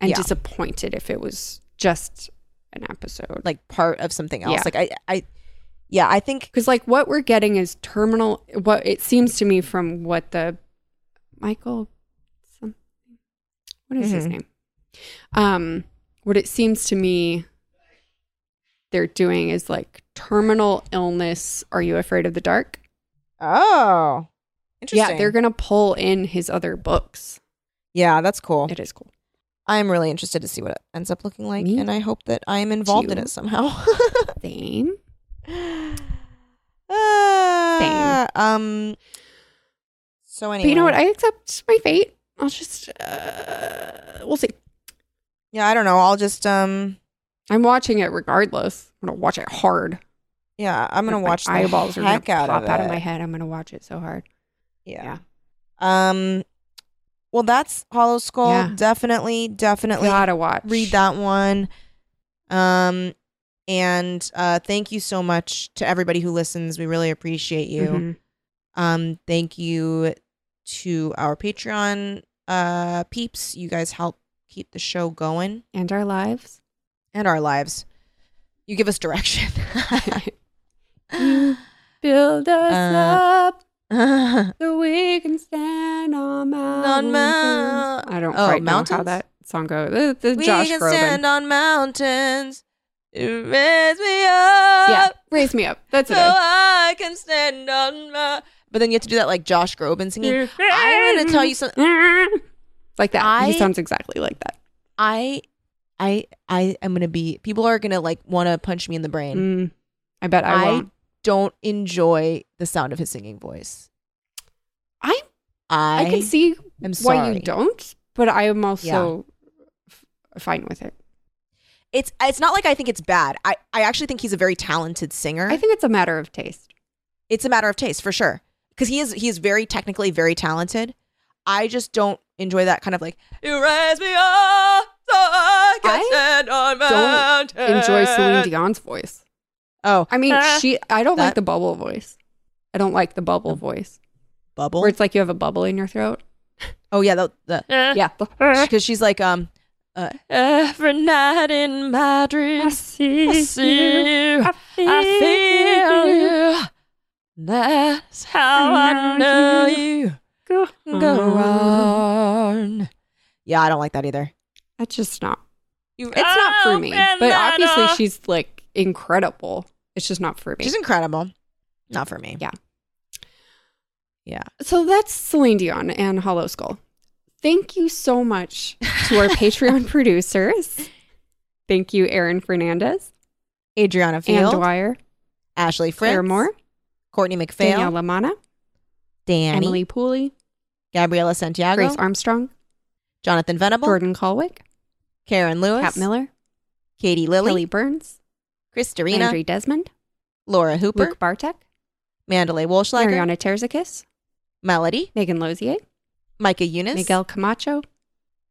and Yeah. disappointed if it was just an episode. like part of something else. Yeah. Like I, I, yeah, I think Because like what we're getting is terminal. What it seems to me from what the Michael, some, what is his Mhm. name? Um, what it seems to me they're doing is like terminal illness. Are you afraid of the dark? Oh, interesting. Yeah, they're gonna pull in his other books. yeah, that's cool. It is cool. I'm really interested to see what it ends up looking like, Me and I hope that I am involved in it somehow. Same. Ah, Um. So anyway, But you know what? I accept my fate. I'll just uh, we'll see. Yeah, I don't know. I'll just um. I'm watching it regardless. I'm gonna watch it hard. Yeah, I'm gonna My watch the eyeballs are gonna out pop of out of my head. I'm gonna watch it so hard. Yeah. Um. Well, that's Hollow Skull. Yeah. Definitely, definitely Gotta watch. read that one. Um, and uh, thank you so much to everybody who listens. We really appreciate you. Mhm. Um, thank you to our Patreon uh peeps. You guys help keep the show going And our lives. and our lives. You give us direction. You Build us Uh, up so we can stand on mountains. mount- I don't Oh, quite know how mountains? that song goes. The, the we Josh can Groban. stand on mountains. Raise me up. yeah, raise me up. That's So it. I can stand on my. But then you have to do that like Josh Groban singing. I'm gonna tell you something. Like that. I- he sounds exactly like that. I, I, I am gonna be. People are gonna like want to punch me in the brain. Mm, I bet I, I won't. don't enjoy the sound of his singing voice. I I, I can see why you don't, but I am also f- fine with it. It's it's not like I think it's bad. I I actually think he's a very talented singer. I think it's a matter of taste. it's a matter of taste for sure because he is he is very technically very talented. I just don't enjoy that kind of like you raise me up So I can I stand on don't. Enjoy Celine Dion's voice. Oh, I mean, Uh, she. I don't like the bubble voice. I don't like the bubble voice, bubble. where it's like you have a bubble in your throat. oh yeah, the, the Yeah, because she's like um uh, every night in my dreams see, I see you, I feel you. That's how I know you. Go, Go on. Yeah, I don't like that either. That's just not. You, It's not for oh, me. But obviously, she's like incredible. It's just not for me. she's incredible. Not for me. Yeah. Yeah. So that's Celine Dion and Hollow Skull. Thank you so much to our Patreon producers. Thank you, Aaron Fernandez, Adriana Field, Dwyer, Ashley Fritz, Claire Moore, Courtney McPhail, Danielle Lamana, Danny, Emily Pooley, Gabriela Santiago, Grace Armstrong, Jonathan Venable, Jordan Colwick, Karen Lewis, Kat Miller, Katie Lilly, Kelly Burns, Chris Darina, Andre Desmond, Laura Hooper, Luke Bartek, Mandalay Walschlager, Mariana Terzakis, Melody, Megan Lozier, Micah Eunice, Miguel Camacho,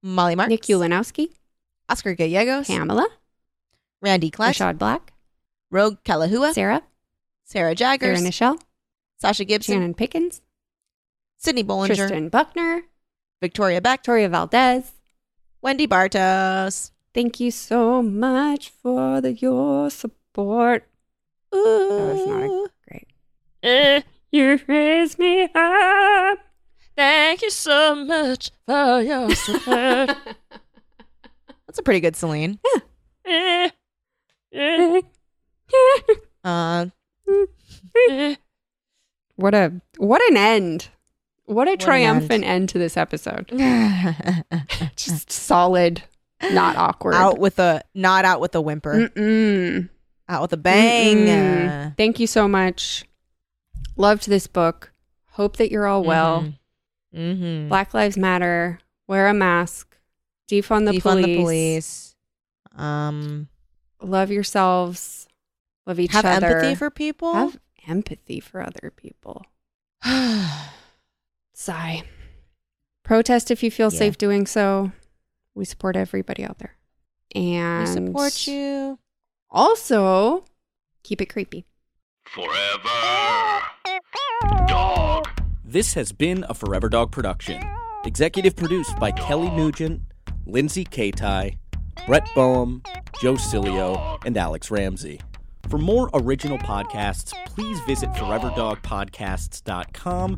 Molly Marks, Nick Ulanowski, Oscar Gallegos, Pamela, Randy Klein, Rashad Black, Rogue Kalahua, Sarah, Sarah Jaggers, Sarah Nichelle, Sasha Gibson, Shannon Pickens, Sydney Bollinger, Tristan Buckner, Victoria Beck, Victoria Valdez. Wendy Bartos. Thank you so much for the, your support. Ooh. was not a- Great. Eh, You raise me up. Thank you so much for your support. That's a pretty good Celine. Eh, eh, uh, eh. what a what an end. What a an triumphant end. to this episode. Just solid, not awkward. out with a not out with a whimper. Mm-mm. Out with a bang. Mm-mm. Thank you so much. Loved this book. Hope that you're all well. Mm-hmm. Black Lives Matter. Wear a mask. Defund the Defund police. the police. Um, Love yourselves. Love each have other. empathy for people. Have empathy for other people. Sigh. Protest if you feel Yeah. safe doing so. We support everybody out there. And we support you. Also, keep it creepy. Forever. Dog. This has been a Forever Dog production. Executive produced by Kelly Nugent, Lindsay Katai, Brett Boehm, Joe Cilio, and Alex Ramsey. For more original podcasts, please visit foreverdogpodcasts.com